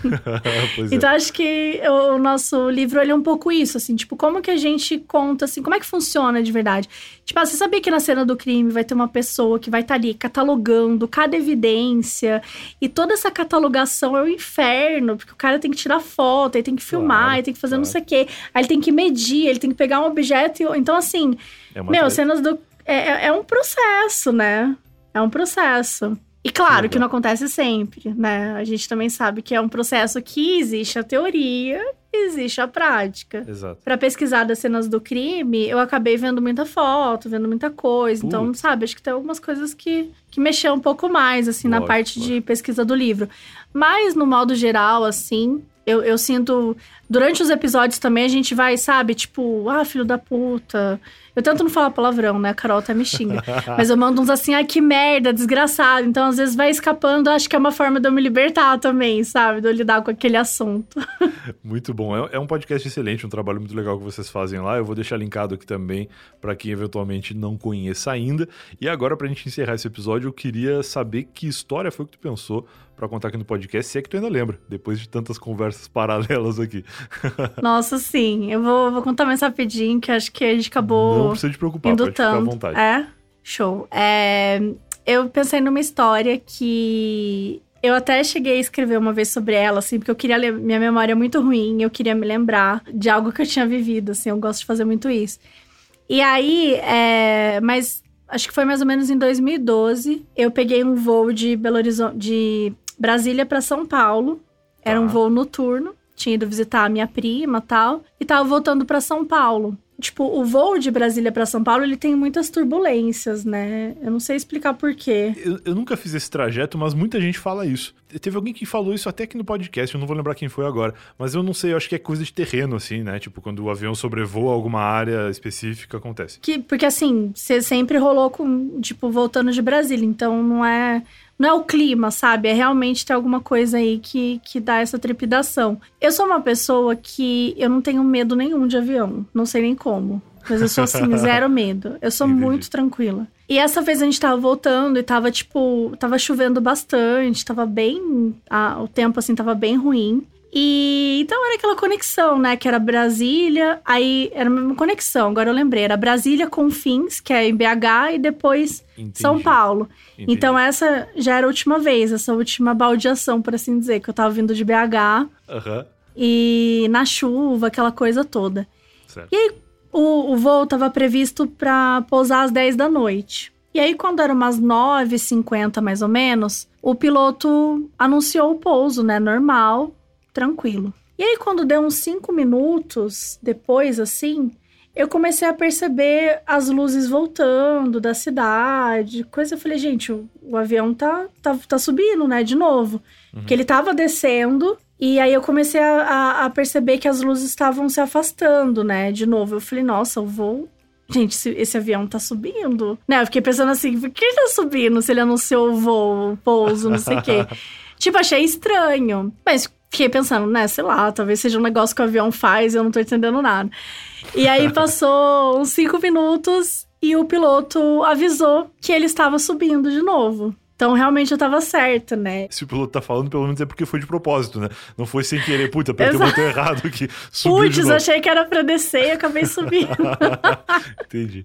Então, é. acho que o nosso livro ele é um pouco isso, assim, tipo, como que a gente conta, assim, como é que funciona de verdade? Tipo, ah, você sabia que na cena do crime vai ter uma pessoa que vai estar tá ali catalogando cada evidência, e toda essa catalogação é o um inferno, porque o cara tem que tirar foto, aí tem que filmar, claro, aí tem que fazer claro. não sei o quê, aí ele tem que medir, ele tem que pegar um objeto, e... então, assim, é meu, cenas do. É, é, é um processo, né? É um processo. E claro que não acontece sempre, né? A gente também sabe que é um processo que existe a teoria, existe a prática. Exato. Pra pesquisar das cenas do crime, eu acabei vendo muita foto, vendo muita coisa. Então, Putz. sabe, acho que tem algumas coisas que, que mexeu um pouco mais, assim, na Lógico, parte de pesquisa do livro. Mas, no modo geral, assim, eu, eu sinto. Durante os episódios também a gente vai, sabe, tipo, ah, filho da puta. Eu tento não falar palavrão, né? A Carol até me xinga. Mas eu mando uns assim, ai, que merda, desgraçado. Então, às vezes, vai escapando. Acho que é uma forma de eu me libertar também, sabe? De eu lidar com aquele assunto. Muito bom. É, é um podcast excelente, um trabalho muito legal que vocês fazem lá. Eu vou deixar linkado aqui também para quem eventualmente não conheça ainda. E agora, pra gente encerrar esse episódio, eu queria saber que história foi que tu pensou para contar aqui no podcast, se é que tu ainda lembra, depois de tantas conversas paralelas aqui. Nossa, sim. Eu vou, vou contar mais rapidinho, que acho que a gente acabou Não precisa te preocupar, indo pode ficar à vontade. É? Show. É, eu pensei numa história que eu até cheguei a escrever uma vez sobre ela, assim, porque eu queria ler. Minha memória é muito ruim, eu queria me lembrar de algo que eu tinha vivido, assim, eu gosto de fazer muito isso. E aí, é, mas acho que foi mais ou menos em 2012, eu peguei um voo de Belo Horizonte, de Brasília para São Paulo. Era Tá. um voo noturno, tinha ido visitar a minha prima e tal, e tava voltando para São Paulo. Tipo, o voo de Brasília para São Paulo, ele tem muitas turbulências, né? Eu não sei explicar por quê. Eu, eu nunca fiz esse trajeto, mas muita gente fala isso. Teve alguém que falou isso até aqui no podcast, eu não vou lembrar quem foi agora. Mas eu não sei, eu acho que é coisa de terreno, assim, né? Tipo, quando o avião sobrevoa alguma área específica, acontece. Que, porque assim, você sempre rolou com, tipo, voltando de Brasília, então não é. Não é o clima, sabe? É realmente ter alguma coisa aí que, que dá essa trepidação. Eu sou uma pessoa que eu não tenho medo nenhum de avião. Não sei nem como. Mas eu sou assim, zero medo. Eu sou Entendi. muito tranquila. E essa vez a gente tava voltando e tava, tipo, tava chovendo bastante, tava bem. ah, o tempo, assim, tava bem ruim. E então era aquela conexão, né? Que era Brasília, aí era a mesma conexão, agora eu lembrei. Era Brasília com Fins, que é em BH, e depois Entendi. São Paulo. Entendi. Então essa já era a última vez, essa última baldeação, por assim dizer, que eu tava vindo de BH Aham, e na chuva, aquela coisa toda. certo. O, o voo tava previsto pra pousar às 10 da noite. E aí, quando era umas 9h50 mais ou menos, o piloto anunciou o pouso, né? Normal, tranquilo. E aí, quando deu uns 5 minutos depois, assim, eu comecei a perceber as luzes voltando da cidade, coisa. Eu falei, gente, o, o avião tá, tá, tá subindo, né? De novo. Que ele tava descendo. E aí eu comecei a, a- a perceber que as luzes estavam se afastando, né? De novo. Eu falei, nossa, o voo. Gente, esse, esse avião tá subindo. Né? Eu fiquei pensando assim, por que ele tá subindo se ele anunciou o voo, o pouso, não sei o quê. tipo, achei estranho. Mas fiquei pensando, né? Sei lá, talvez seja um negócio que o avião faz e eu não tô entendendo nada. E aí passou uns cinco minutos e o piloto avisou que ele estava subindo de novo. Então realmente eu tava certa, né? Se o piloto tá falando, pelo menos é porque foi de propósito, né? Não foi sem querer. Puta, apertei o botão errado aqui. Putz, achei que era pra descer e acabei subindo. Entendi.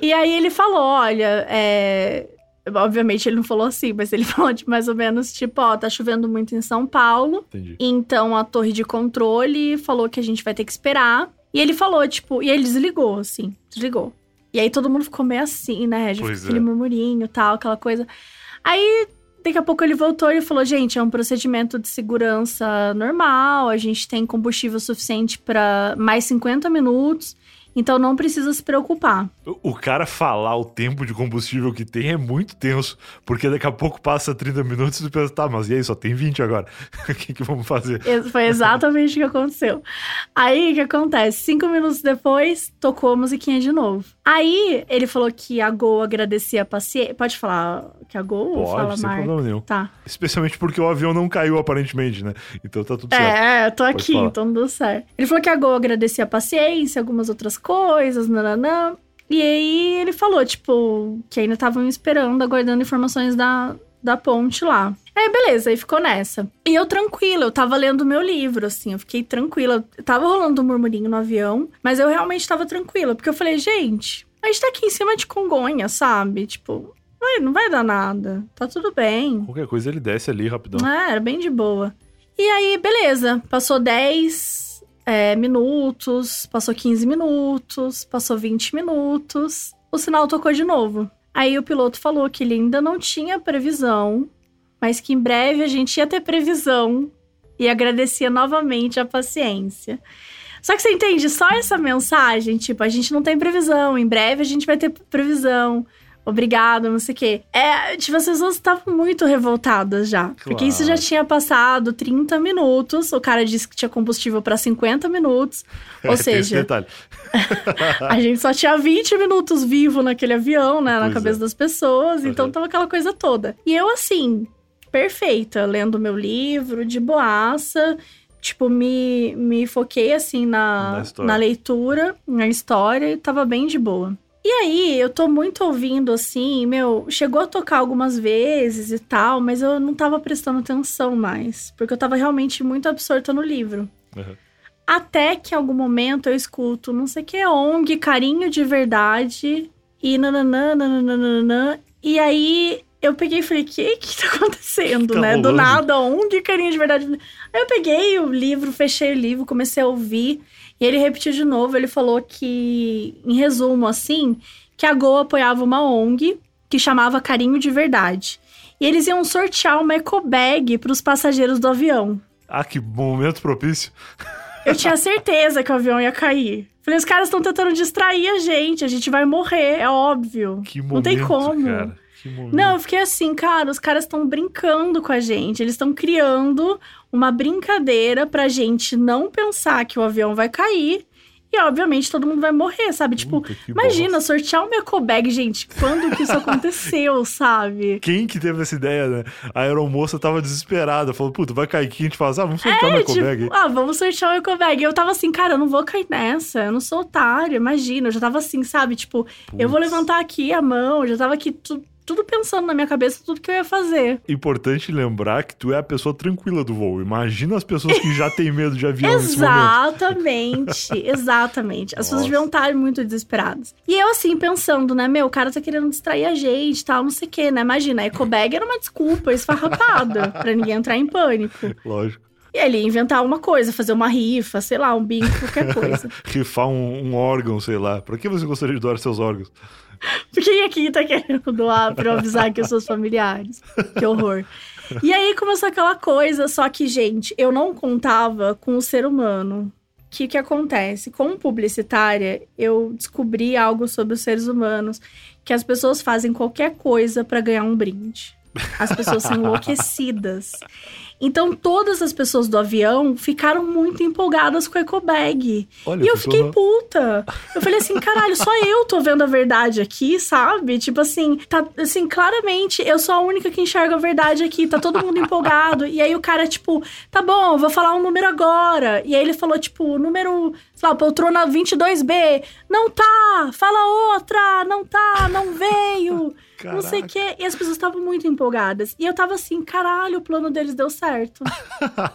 e aí ele falou: olha, é. Obviamente ele não falou assim, mas ele falou de mais ou menos tipo: ó, tá chovendo muito em São Paulo. Entendi. Então a torre de controle falou que a gente vai ter que esperar. E ele falou, tipo, e ele desligou, assim, desligou. E aí todo mundo ficou meio assim, né? Ficou aquele é. murmurinho e tal, aquela coisa. Aí, daqui a pouco ele voltou e falou: gente, é um procedimento de segurança normal, a gente tem combustível suficiente para mais 50 minutos, então não precisa se preocupar. O cara falar o tempo de combustível que tem é muito tenso, porque daqui a pouco passa 30 minutos e pensa, tá, mas e aí, só tem 20 agora. O que, que vamos fazer? Foi exatamente o que aconteceu. Aí, o que acontece? Cinco minutos depois, tocou a musiquinha de novo. Aí, ele falou que a Gol agradecia a paciência. Pode falar que a Gol ou fala Pode, sem marca? problema nenhum. Tá. Especialmente porque o avião não caiu, aparentemente, né? Então tá tudo certo. É, eu tô aqui, falar. então deu certo. Ele falou que a Gol agradecia a paciência, algumas outras coisas, nananã. E aí ele falou, tipo, que ainda estavam esperando, aguardando informações da, da ponte lá. Aí, beleza, aí ficou nessa. E eu tranquila, eu tava lendo meu livro, assim, eu fiquei tranquila. Tava rolando um murmurinho no avião, mas eu realmente tava tranquila, porque eu falei, gente, a gente tá aqui em cima de Congonha, sabe? Tipo, vai, não vai dar nada, tá tudo bem. Qualquer coisa ele desce ali rapidão. É, era bem de boa. E aí, beleza. Passou 10 é, minutos, passou 15 minutos, passou 20 minutos. O sinal tocou de novo. Aí o piloto falou que ele ainda não tinha previsão, mas que em breve a gente ia ter previsão e agradecia novamente a paciência. Só que você entende, só essa mensagem, tipo, a gente não tem previsão, em breve a gente vai ter previsão obrigado, não sei o quê. É, tipo, as pessoas estavam muito revoltadas já. Claro. Porque isso já tinha passado 30 minutos. O cara disse que tinha combustível para 50 minutos. Ou é, seja, a gente só tinha 20 minutos vivo naquele avião, né? Pois na cabeça é. das pessoas. Uhum. Então tava aquela coisa toda. E eu, assim, perfeita, lendo meu livro, de boaça tipo, me, me foquei assim na, na, na, leitura, na história, e tava bem de boa. E aí, eu tô muito ouvindo assim, meu, chegou a tocar algumas vezes e tal, mas eu não tava prestando atenção mais, porque eu tava realmente muito absorta no livro. Uhum. Até que em algum momento eu escuto, não sei o que, é ONG, carinho de verdade, e nananã, nananã, e aí eu peguei e falei, o que que tá acontecendo, tá né? Rolando. Do nada, ONG, carinho de verdade. Aí eu peguei o livro, fechei o livro, comecei a ouvir. E ele repetiu de novo, ele falou que, em resumo, assim, que a Gol apoiava uma ONG que chamava Carinho de Verdade. E eles iam sortear uma eco bag para os passageiros do avião. Ah, que momento propício. Eu tinha certeza que o avião ia cair. Falei, os caras estão tentando distrair a gente, a gente vai morrer, é óbvio. Que momento, Não tem como. Cara. Não, eu fiquei assim, cara, os caras estão brincando com a gente. Eles estão criando uma brincadeira pra gente não pensar que o avião vai cair. E, obviamente, todo mundo vai morrer, sabe? Tipo, imagina, bosta. sortear uma ecobag, gente. Quando que isso aconteceu, sabe? Quem que teve essa ideia, né? A aeromoça tava desesperada. Falou, puta, vai cair aqui. A gente fala, ah, vamos sortear é, uma ecobag. Tipo, ah, vamos sortear uma ecobag. E eu tava assim, cara, eu não vou cair nessa. Eu não sou otário, imagina. Eu já tava assim, sabe? Tipo, Puts. eu vou levantar aqui a mão. Eu já tava aqui tudo tudo pensando na minha cabeça tudo que eu ia fazer. Importante lembrar que tu é a pessoa tranquila do voo. Imagina as pessoas que já têm medo de avião Exatamente, exatamente. As Nossa. pessoas deviam estar muito desesperadas. E eu assim, pensando, né, meu, o cara tá querendo distrair a gente tal, não sei o quê, né? Imagina, a ecobag era uma desculpa esfarrapada pra ninguém entrar em pânico. Lógico. E ele ia inventar uma coisa, fazer uma rifa, sei lá, um bingo, qualquer coisa. Rifar um, um, órgão, sei lá. Pra que você gostaria de doar seus órgãos? Quem aqui tá querendo doar pra eu avisar que os seus familiares? Que horror. E aí começou aquela coisa, só que, gente, eu não contava com o ser humano. O que, que acontece? Como publicitária, eu descobri algo sobre os seres humanos, que as pessoas fazem qualquer coisa para ganhar um brinde. As pessoas são enlouquecidas. Então, todas as pessoas do avião ficaram muito empolgadas com a ecobag. Olha, e eu fiquei puta. Eu falei assim, caralho, só eu tô vendo a verdade aqui, sabe? Tipo assim, tá assim, claramente, eu sou a única que enxerga a verdade aqui, tá todo mundo empolgado. E aí o cara, tipo, tá bom, vou falar um número agora. E aí ele falou, tipo, número, sei lá, poltrona 22B. Não tá, fala outra, não tá, não veio. Caraca. não sei o quê. E as pessoas estavam muito empolgadas. E eu tava assim, caralho, o plano deles deu certo.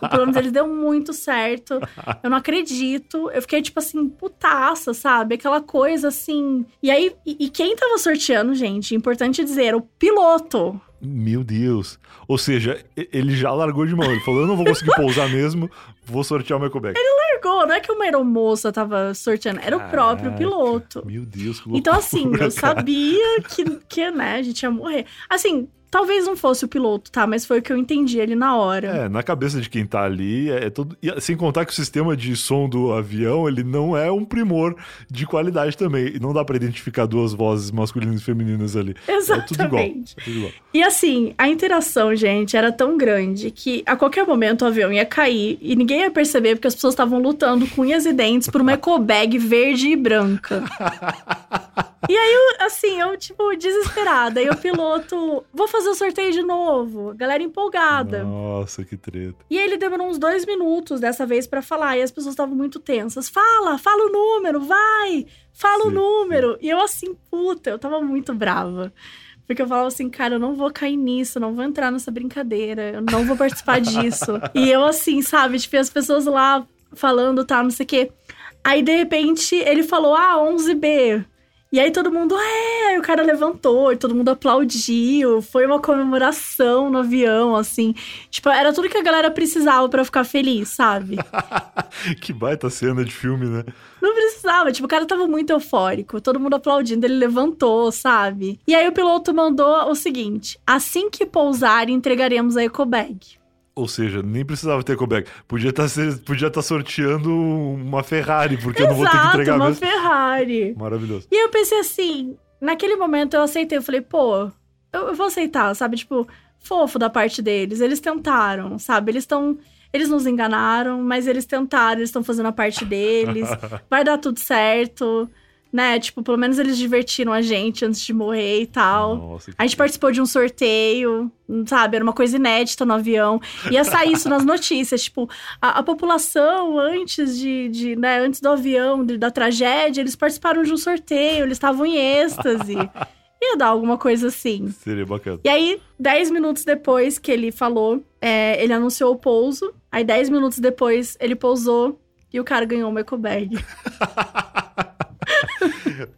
o plano deles deu muito certo. Eu não acredito. Eu fiquei, tipo assim, putaça, sabe? Aquela coisa assim. E aí, e, e quem tava sorteando, gente, importante dizer, era o piloto. Meu Deus. Ou seja, ele já largou de mão. Ele falou: eu não vou conseguir pousar mesmo, vou sortear o meu Quebec. Ele largou, não é que uma aeromoça tava sorteando, era Caraca, o próprio piloto. Meu Deus, que loucura, Então, assim, eu cara. sabia que, que, né, a gente ia morrer. Assim, Talvez não fosse o piloto, tá? Mas foi o que eu entendi ali na hora. É, na cabeça de quem tá ali, é, é todo. E, sem contar que o sistema de som do avião, ele não é um primor de qualidade também. E não dá para identificar duas vozes masculinas e femininas ali. Exatamente. É tudo igual. É tudo igual. E assim, a interação, gente, era tão grande que a qualquer momento o avião ia cair e ninguém ia perceber porque as pessoas estavam lutando com unhas e dentes por uma ecobag verde e branca. E aí, assim, eu, tipo, desesperada. E o piloto, vou fazer o sorteio de novo. Galera empolgada. Nossa, que treta. E ele demorou uns dois minutos dessa vez para falar. E as pessoas estavam muito tensas. Fala, fala o número, vai! Fala sim, o número. E eu, assim, puta, eu tava muito brava. Porque eu falava assim, cara, eu não vou cair nisso, eu não vou entrar nessa brincadeira, eu não vou participar disso. E eu, assim, sabe, tipo, as pessoas lá falando, tá, não sei o quê. Aí, de repente, ele falou, ah, 11B. E aí todo mundo, é, aí o cara levantou, e todo mundo aplaudiu, foi uma comemoração no avião, assim. Tipo, era tudo que a galera precisava para ficar feliz, sabe? que baita cena de filme, né? Não precisava, tipo, o cara tava muito eufórico, todo mundo aplaudindo, ele levantou, sabe? E aí o piloto mandou o seguinte: assim que pousar, entregaremos a ecobag. Ou seja, nem precisava ter ecobag. Podia estar tá, podia tá sorteando uma Ferrari, porque Exato, eu não vou ter que entregar uma mesmo. Ferrari. Maravilhoso. E eu pensei assim, naquele momento eu aceitei, eu falei, pô, eu, eu vou aceitar, sabe? Tipo, fofo da parte deles. Eles tentaram, sabe? Eles estão. Eles nos enganaram, mas eles tentaram, eles estão fazendo a parte deles. vai dar tudo certo né? Tipo, pelo menos eles divertiram a gente antes de morrer e tal. Nossa, a gente participou de um sorteio, sabe? Era uma coisa inédita no avião. Ia sair isso nas notícias. Tipo, a, a população, antes de, de, né, antes do avião, de, da tragédia, eles participaram de um sorteio, eles estavam em êxtase. Ia dar alguma coisa assim. Seria bacana. E aí, 10 minutos depois que ele falou, é, ele anunciou o pouso. Aí, 10 minutos depois, ele pousou e o cara ganhou uma eco bag.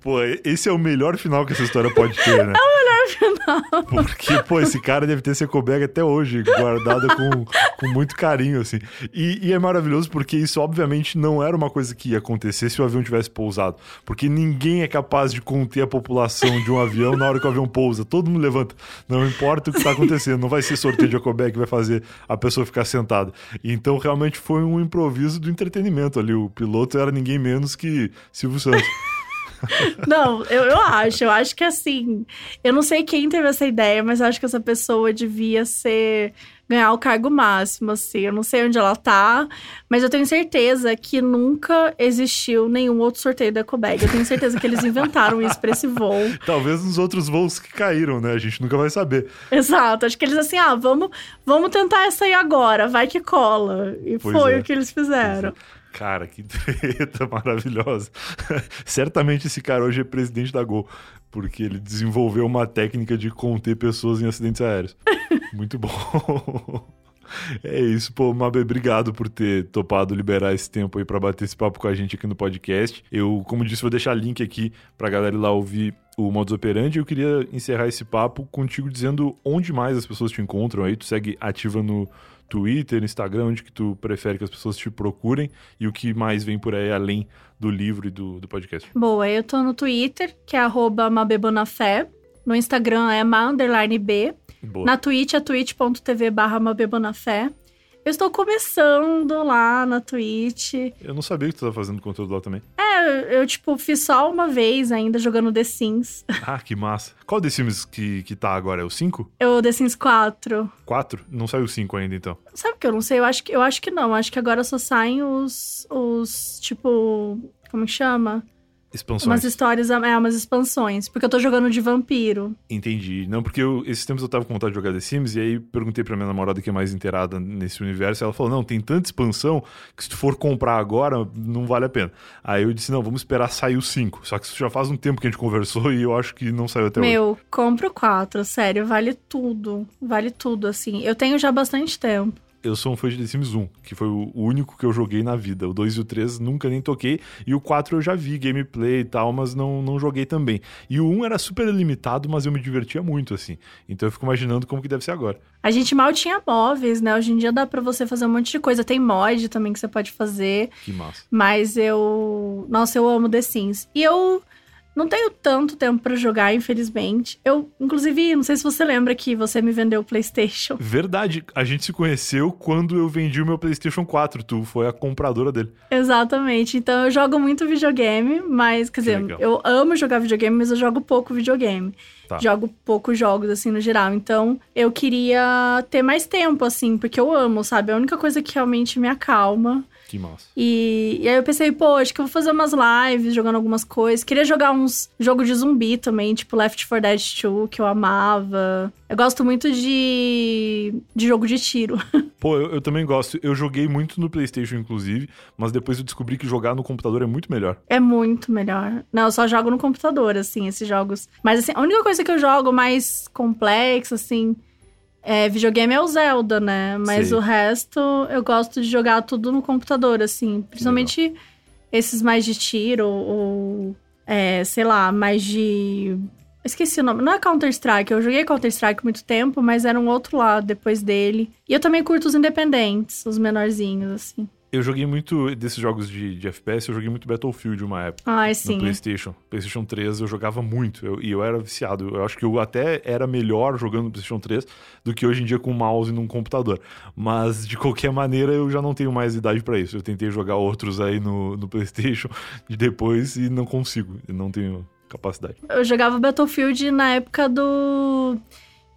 pô, esse é o melhor final que essa história pode ter, né? É o melhor final. Porque, pô, esse cara deve ter esse ecobag até hoje, guardado com, com muito carinho, assim. E, e, é maravilhoso porque isso, obviamente, não era uma coisa que ia acontecer se o avião tivesse pousado. Porque ninguém é capaz de conter a população de um avião na hora que o avião pousa. Todo mundo levanta. Não importa o que está acontecendo. Não vai ser sorteio de ecobag que vai fazer a pessoa ficar sentada. Então, realmente, foi um improviso do entretenimento ali. O piloto era ninguém menos que Silvio Santos. Não, eu, eu acho. Eu acho que assim. Eu não sei quem teve essa ideia, mas eu acho que essa pessoa devia ser. ganhar o cargo máximo, assim. Eu não sei onde ela tá, mas eu tenho certeza que nunca existiu nenhum outro sorteio da Ecobag. Eu tenho certeza que eles inventaram isso pra esse voo. Talvez nos outros voos que caíram, né? A gente nunca vai saber. Exato. Acho que eles assim, ah, vamos, vamos tentar essa aí agora, vai que cola. E pois foi é. o que eles fizeram. Cara, que treta maravilhosa. Certamente esse cara hoje é presidente da Gol, porque ele desenvolveu uma técnica de conter pessoas em acidentes aéreos. Muito bom. É isso, pô, Mabe, obrigado por ter topado liberar esse tempo aí para bater esse papo com a gente aqui no podcast. Eu, como disse, vou deixar link aqui pra galera ir lá ouvir o Modus Operandi. Eu queria encerrar esse papo contigo dizendo onde mais as pessoas te encontram aí. Tu segue ativa no Twitter, Instagram, onde que tu prefere que as pessoas te procurem e o que mais vem por aí além do livro e do, do podcast? Boa, eu tô no Twitter, que é arroba mabebonafé. No Instagram é ma B. Boa. Na Twitch é twitch.tv barra mabebonafé. Eu estou começando lá na Twitch. Eu não sabia que tu estava fazendo conteúdo lá também. É, eu, tipo, fiz só uma vez ainda jogando The Sims. Ah, que massa. Qual The Sims que, que tá agora? É o 5? É o The Sims 4. 4? Não saiu o 5 ainda, então. Sabe que eu não sei? Eu acho que, eu acho que não. Acho que agora só saem os, os tipo... Como que chama? Expansões. Umas histórias, é, umas expansões. Porque eu tô jogando de vampiro. Entendi. Não, porque eu, esses tempos eu tava com vontade de jogar The Sims, e aí perguntei pra minha namorada que é mais inteirada nesse universo, e ela falou, não, tem tanta expansão que se tu for comprar agora, não vale a pena. Aí eu disse, não, vamos esperar sair o 5. Só que isso já faz um tempo que a gente conversou e eu acho que não saiu até Meu, hoje. Meu, compra o 4, sério, vale tudo. Vale tudo, assim. Eu tenho já bastante tempo eu sou um fã de The Sims 1, que foi o único que eu joguei na vida. O 2 e o 3 nunca nem toquei. E o 4 eu já vi gameplay e tal, mas não, não joguei também. E o 1 era super limitado, mas eu me divertia muito, assim. Então eu fico imaginando como que deve ser agora. A gente mal tinha móveis, né? Hoje em dia dá para você fazer um monte de coisa. Tem mod também que você pode fazer. Que massa. Mas eu. Nossa, eu amo The Sims. E eu não tenho tanto tempo para jogar, infelizmente. Eu, inclusive, não sei se você lembra que você me vendeu o PlayStation. Verdade. A gente se conheceu quando eu vendi o meu PlayStation 4. Tu foi a compradora dele. Exatamente. Então eu jogo muito videogame, mas, quer dizer, eu amo jogar videogame, mas eu jogo pouco videogame. Tá. Jogo poucos jogos, assim, no geral. Então, eu queria ter mais tempo, assim, porque eu amo, sabe? A única coisa que realmente me acalma que massa. E, e aí eu pensei, pô, acho que eu vou fazer umas lives jogando algumas coisas. Queria jogar uns jogos de zumbi também, tipo Left 4 Dead 2, que eu amava. Eu gosto muito de, de jogo de tiro. Pô, eu, eu, também gosto. Eu joguei muito no PlayStation, inclusive, mas depois eu descobri que jogar no computador é muito melhor. É muito melhor. Não, eu só jogo no computador, assim, esses jogos. Mas, assim, a única coisa que eu jogo mais complexa, assim, é, videogame é o Zelda, né? Mas Sim. o resto eu gosto de jogar tudo no computador, assim. Principalmente Legal. esses mais de tiro ou é, sei lá, mais de. Esqueci o nome. Não é Counter-Strike. Eu joguei Counter-Strike muito tempo, mas era um outro lado depois dele. E eu também curto os independentes, os menorzinhos, assim. Eu joguei muito desses jogos de, de FPS, eu joguei muito Battlefield uma época. Ah, sim. No PlayStation. PlayStation 3 eu jogava muito eu, e eu era viciado. Eu acho que eu até era melhor jogando no PlayStation 3 do que hoje em dia com mouse num computador. Mas de qualquer maneira eu já não tenho mais idade para isso. Eu tentei jogar outros aí no, no PlayStation depois e não consigo. Eu não tenho capacidade. Eu jogava Battlefield na época do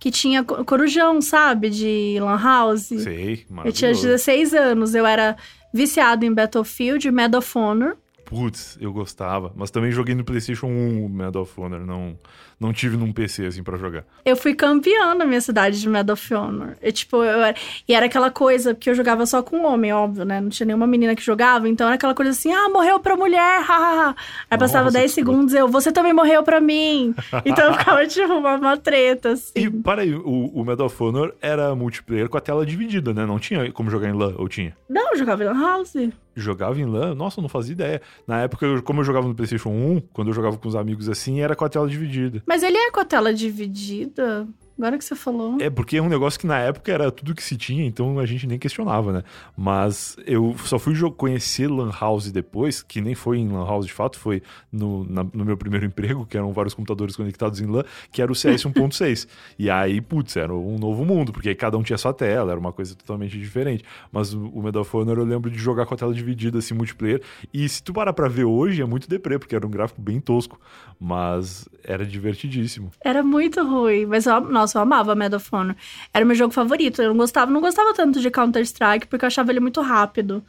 que tinha corujão, sabe? De Lan House. Sei, Eu tinha 16 anos, eu era viciado em Battlefield, Medal of Honor. Putz, eu gostava. Mas também joguei no PlayStation 1 o Medal of Honor. Não, não tive num PC, assim, para jogar. Eu fui campeã na minha cidade de Medal of Honor. E, tipo, eu era... E era aquela coisa, que eu jogava só com homem, óbvio, né? Não tinha nenhuma menina que jogava. Então era aquela coisa assim, ah, morreu pra mulher, hahaha. Aí Nossa, passava 10 segundos eu, você também morreu pra mim. Então eu ficava, tipo, uma, uma treta, assim. E, para aí, o, o Medal of Honor era multiplayer com a tela dividida, né? Não tinha como jogar em LAN, ou tinha? Não, eu jogava em LAN House jogava em LAN, nossa, eu não fazia ideia. Na época, eu, como eu jogava no PlayStation 1, quando eu jogava com os amigos assim, era com a tela dividida. Mas ele é com a tela dividida? Agora que você falou. É, porque é um negócio que na época era tudo que se tinha, então a gente nem questionava, né? Mas eu só fui conhecer Lan House depois, que nem foi em Lan House de fato, foi no, na, no meu primeiro emprego, que eram vários computadores conectados em LAN, que era o CS 1.6. e aí, putz, era um novo mundo, porque aí cada um tinha sua tela, era uma coisa totalmente diferente. Mas o Medal of Honor eu lembro de jogar com a tela dividida, assim, multiplayer. E se tu parar pra ver hoje, é muito deprê, porque era um gráfico bem tosco. Mas era divertidíssimo. Era muito ruim, mas nossa, nossa, eu amava Medal of Honor. Era meu jogo favorito. Eu não gostava, não gostava tanto de Counter-Strike, porque eu achava ele muito rápido.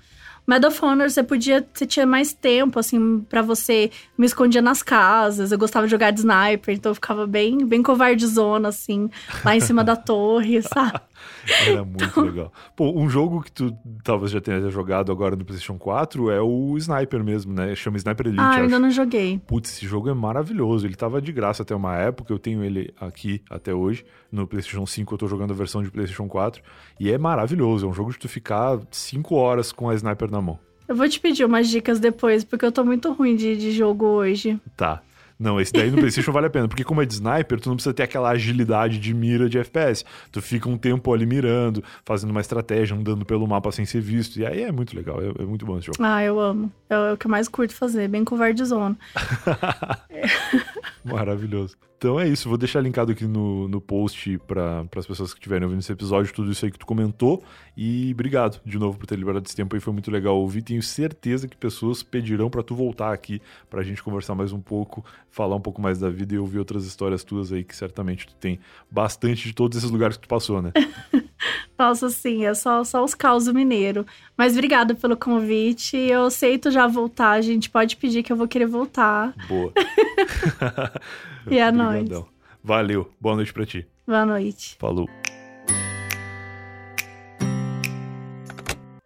Medal of Honor, você podia, você tinha mais tempo, assim, para você me escondia nas casas. Eu gostava de jogar de sniper, então eu ficava bem, bem covardezona, assim, lá em cima da torre, sabe? Era muito então... legal. Pô, um jogo que tu talvez já tenha jogado agora no PlayStation 4 é o Sniper mesmo, né? Chama Sniper Elite. Ah, eu ainda não joguei. Putz, esse jogo é maravilhoso. Ele tava de graça até uma época. Eu tenho ele aqui até hoje. No PlayStation 5 eu tô jogando a versão de PlayStation 4. E é maravilhoso. É um jogo de tu ficar 5 horas com a Sniper na mão. Eu vou te pedir umas dicas depois, porque eu tô muito ruim de, de jogo hoje. Tá. Não, esse daí no PlayStation vale a pena, porque como é de sniper, tu não precisa ter aquela agilidade de mira de FPS. Tu fica um tempo ali mirando, fazendo uma estratégia, andando pelo mapa sem ser visto. E aí é muito legal, é, é muito bom esse jogo. Ah, eu amo. É, é o que eu mais curto fazer, bem covardezona. Maravilhoso. Então é isso, vou deixar linkado aqui no, no post para as pessoas que estiverem ouvindo esse episódio, tudo isso aí que tu comentou. E obrigado de novo por ter liberado esse tempo aí, foi muito legal ouvir. Tenho certeza que pessoas pedirão para tu voltar aqui para a gente conversar mais um pouco, falar um pouco mais da vida e ouvir outras histórias tuas aí que certamente tu tem bastante de todos esses lugares que tu passou, né? Nossa, sim, é só, só os causos mineiro. Mas obrigada pelo convite. Eu aceito já voltar. A gente pode pedir que eu vou querer voltar. Boa. e é nóis. Valeu. Boa noite pra ti. Boa noite. Falou.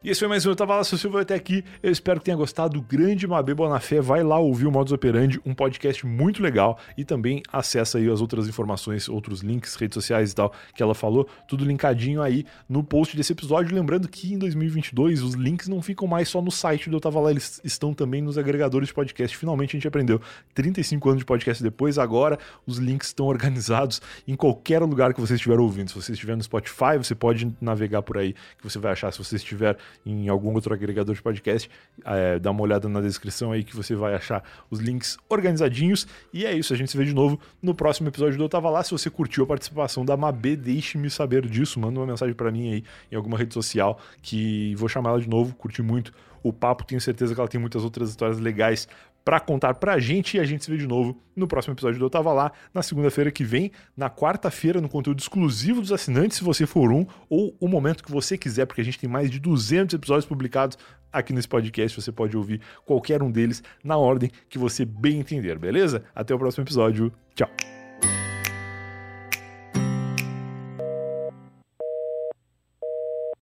E esse foi mais um Eu Tava Lá, seu Silvio até aqui. Eu espero que tenha gostado. Grande Mabê Bonafé. Vai lá ouvir o Modus Operandi, um podcast muito legal. E também acessa aí as outras informações, outros links, redes sociais e tal, que ela falou. Tudo linkadinho aí no post desse episódio. Lembrando que em 2022 os links não ficam mais só no site do Eu Tava Lá, eles estão também nos agregadores de podcast. Finalmente a gente aprendeu. 35 anos de podcast depois, agora os links estão organizados em qualquer lugar que você estiver ouvindo. Se você estiver no Spotify, você pode navegar por aí, que você vai achar. Se você estiver em algum outro agregador de podcast. É, dá uma olhada na descrição aí que você vai achar os links organizadinhos. E é isso, a gente se vê de novo no próximo episódio do Eu Tava Lá. Se você curtiu a participação da Mabê, deixe-me saber disso. Manda uma mensagem para mim aí em alguma rede social que vou chamar ela de novo. Curti muito o papo, tenho certeza que ela tem muitas outras histórias legais para contar pra gente e a gente se vê de novo no próximo episódio do Eu Tava Lá, na segunda-feira que vem, na quarta-feira, no conteúdo exclusivo dos assinantes, se você for um, ou o momento que você quiser, porque a gente tem mais de 200 episódios publicados aqui nesse podcast, você pode ouvir qualquer um deles na ordem que você bem entender, beleza? Até o próximo episódio, tchau!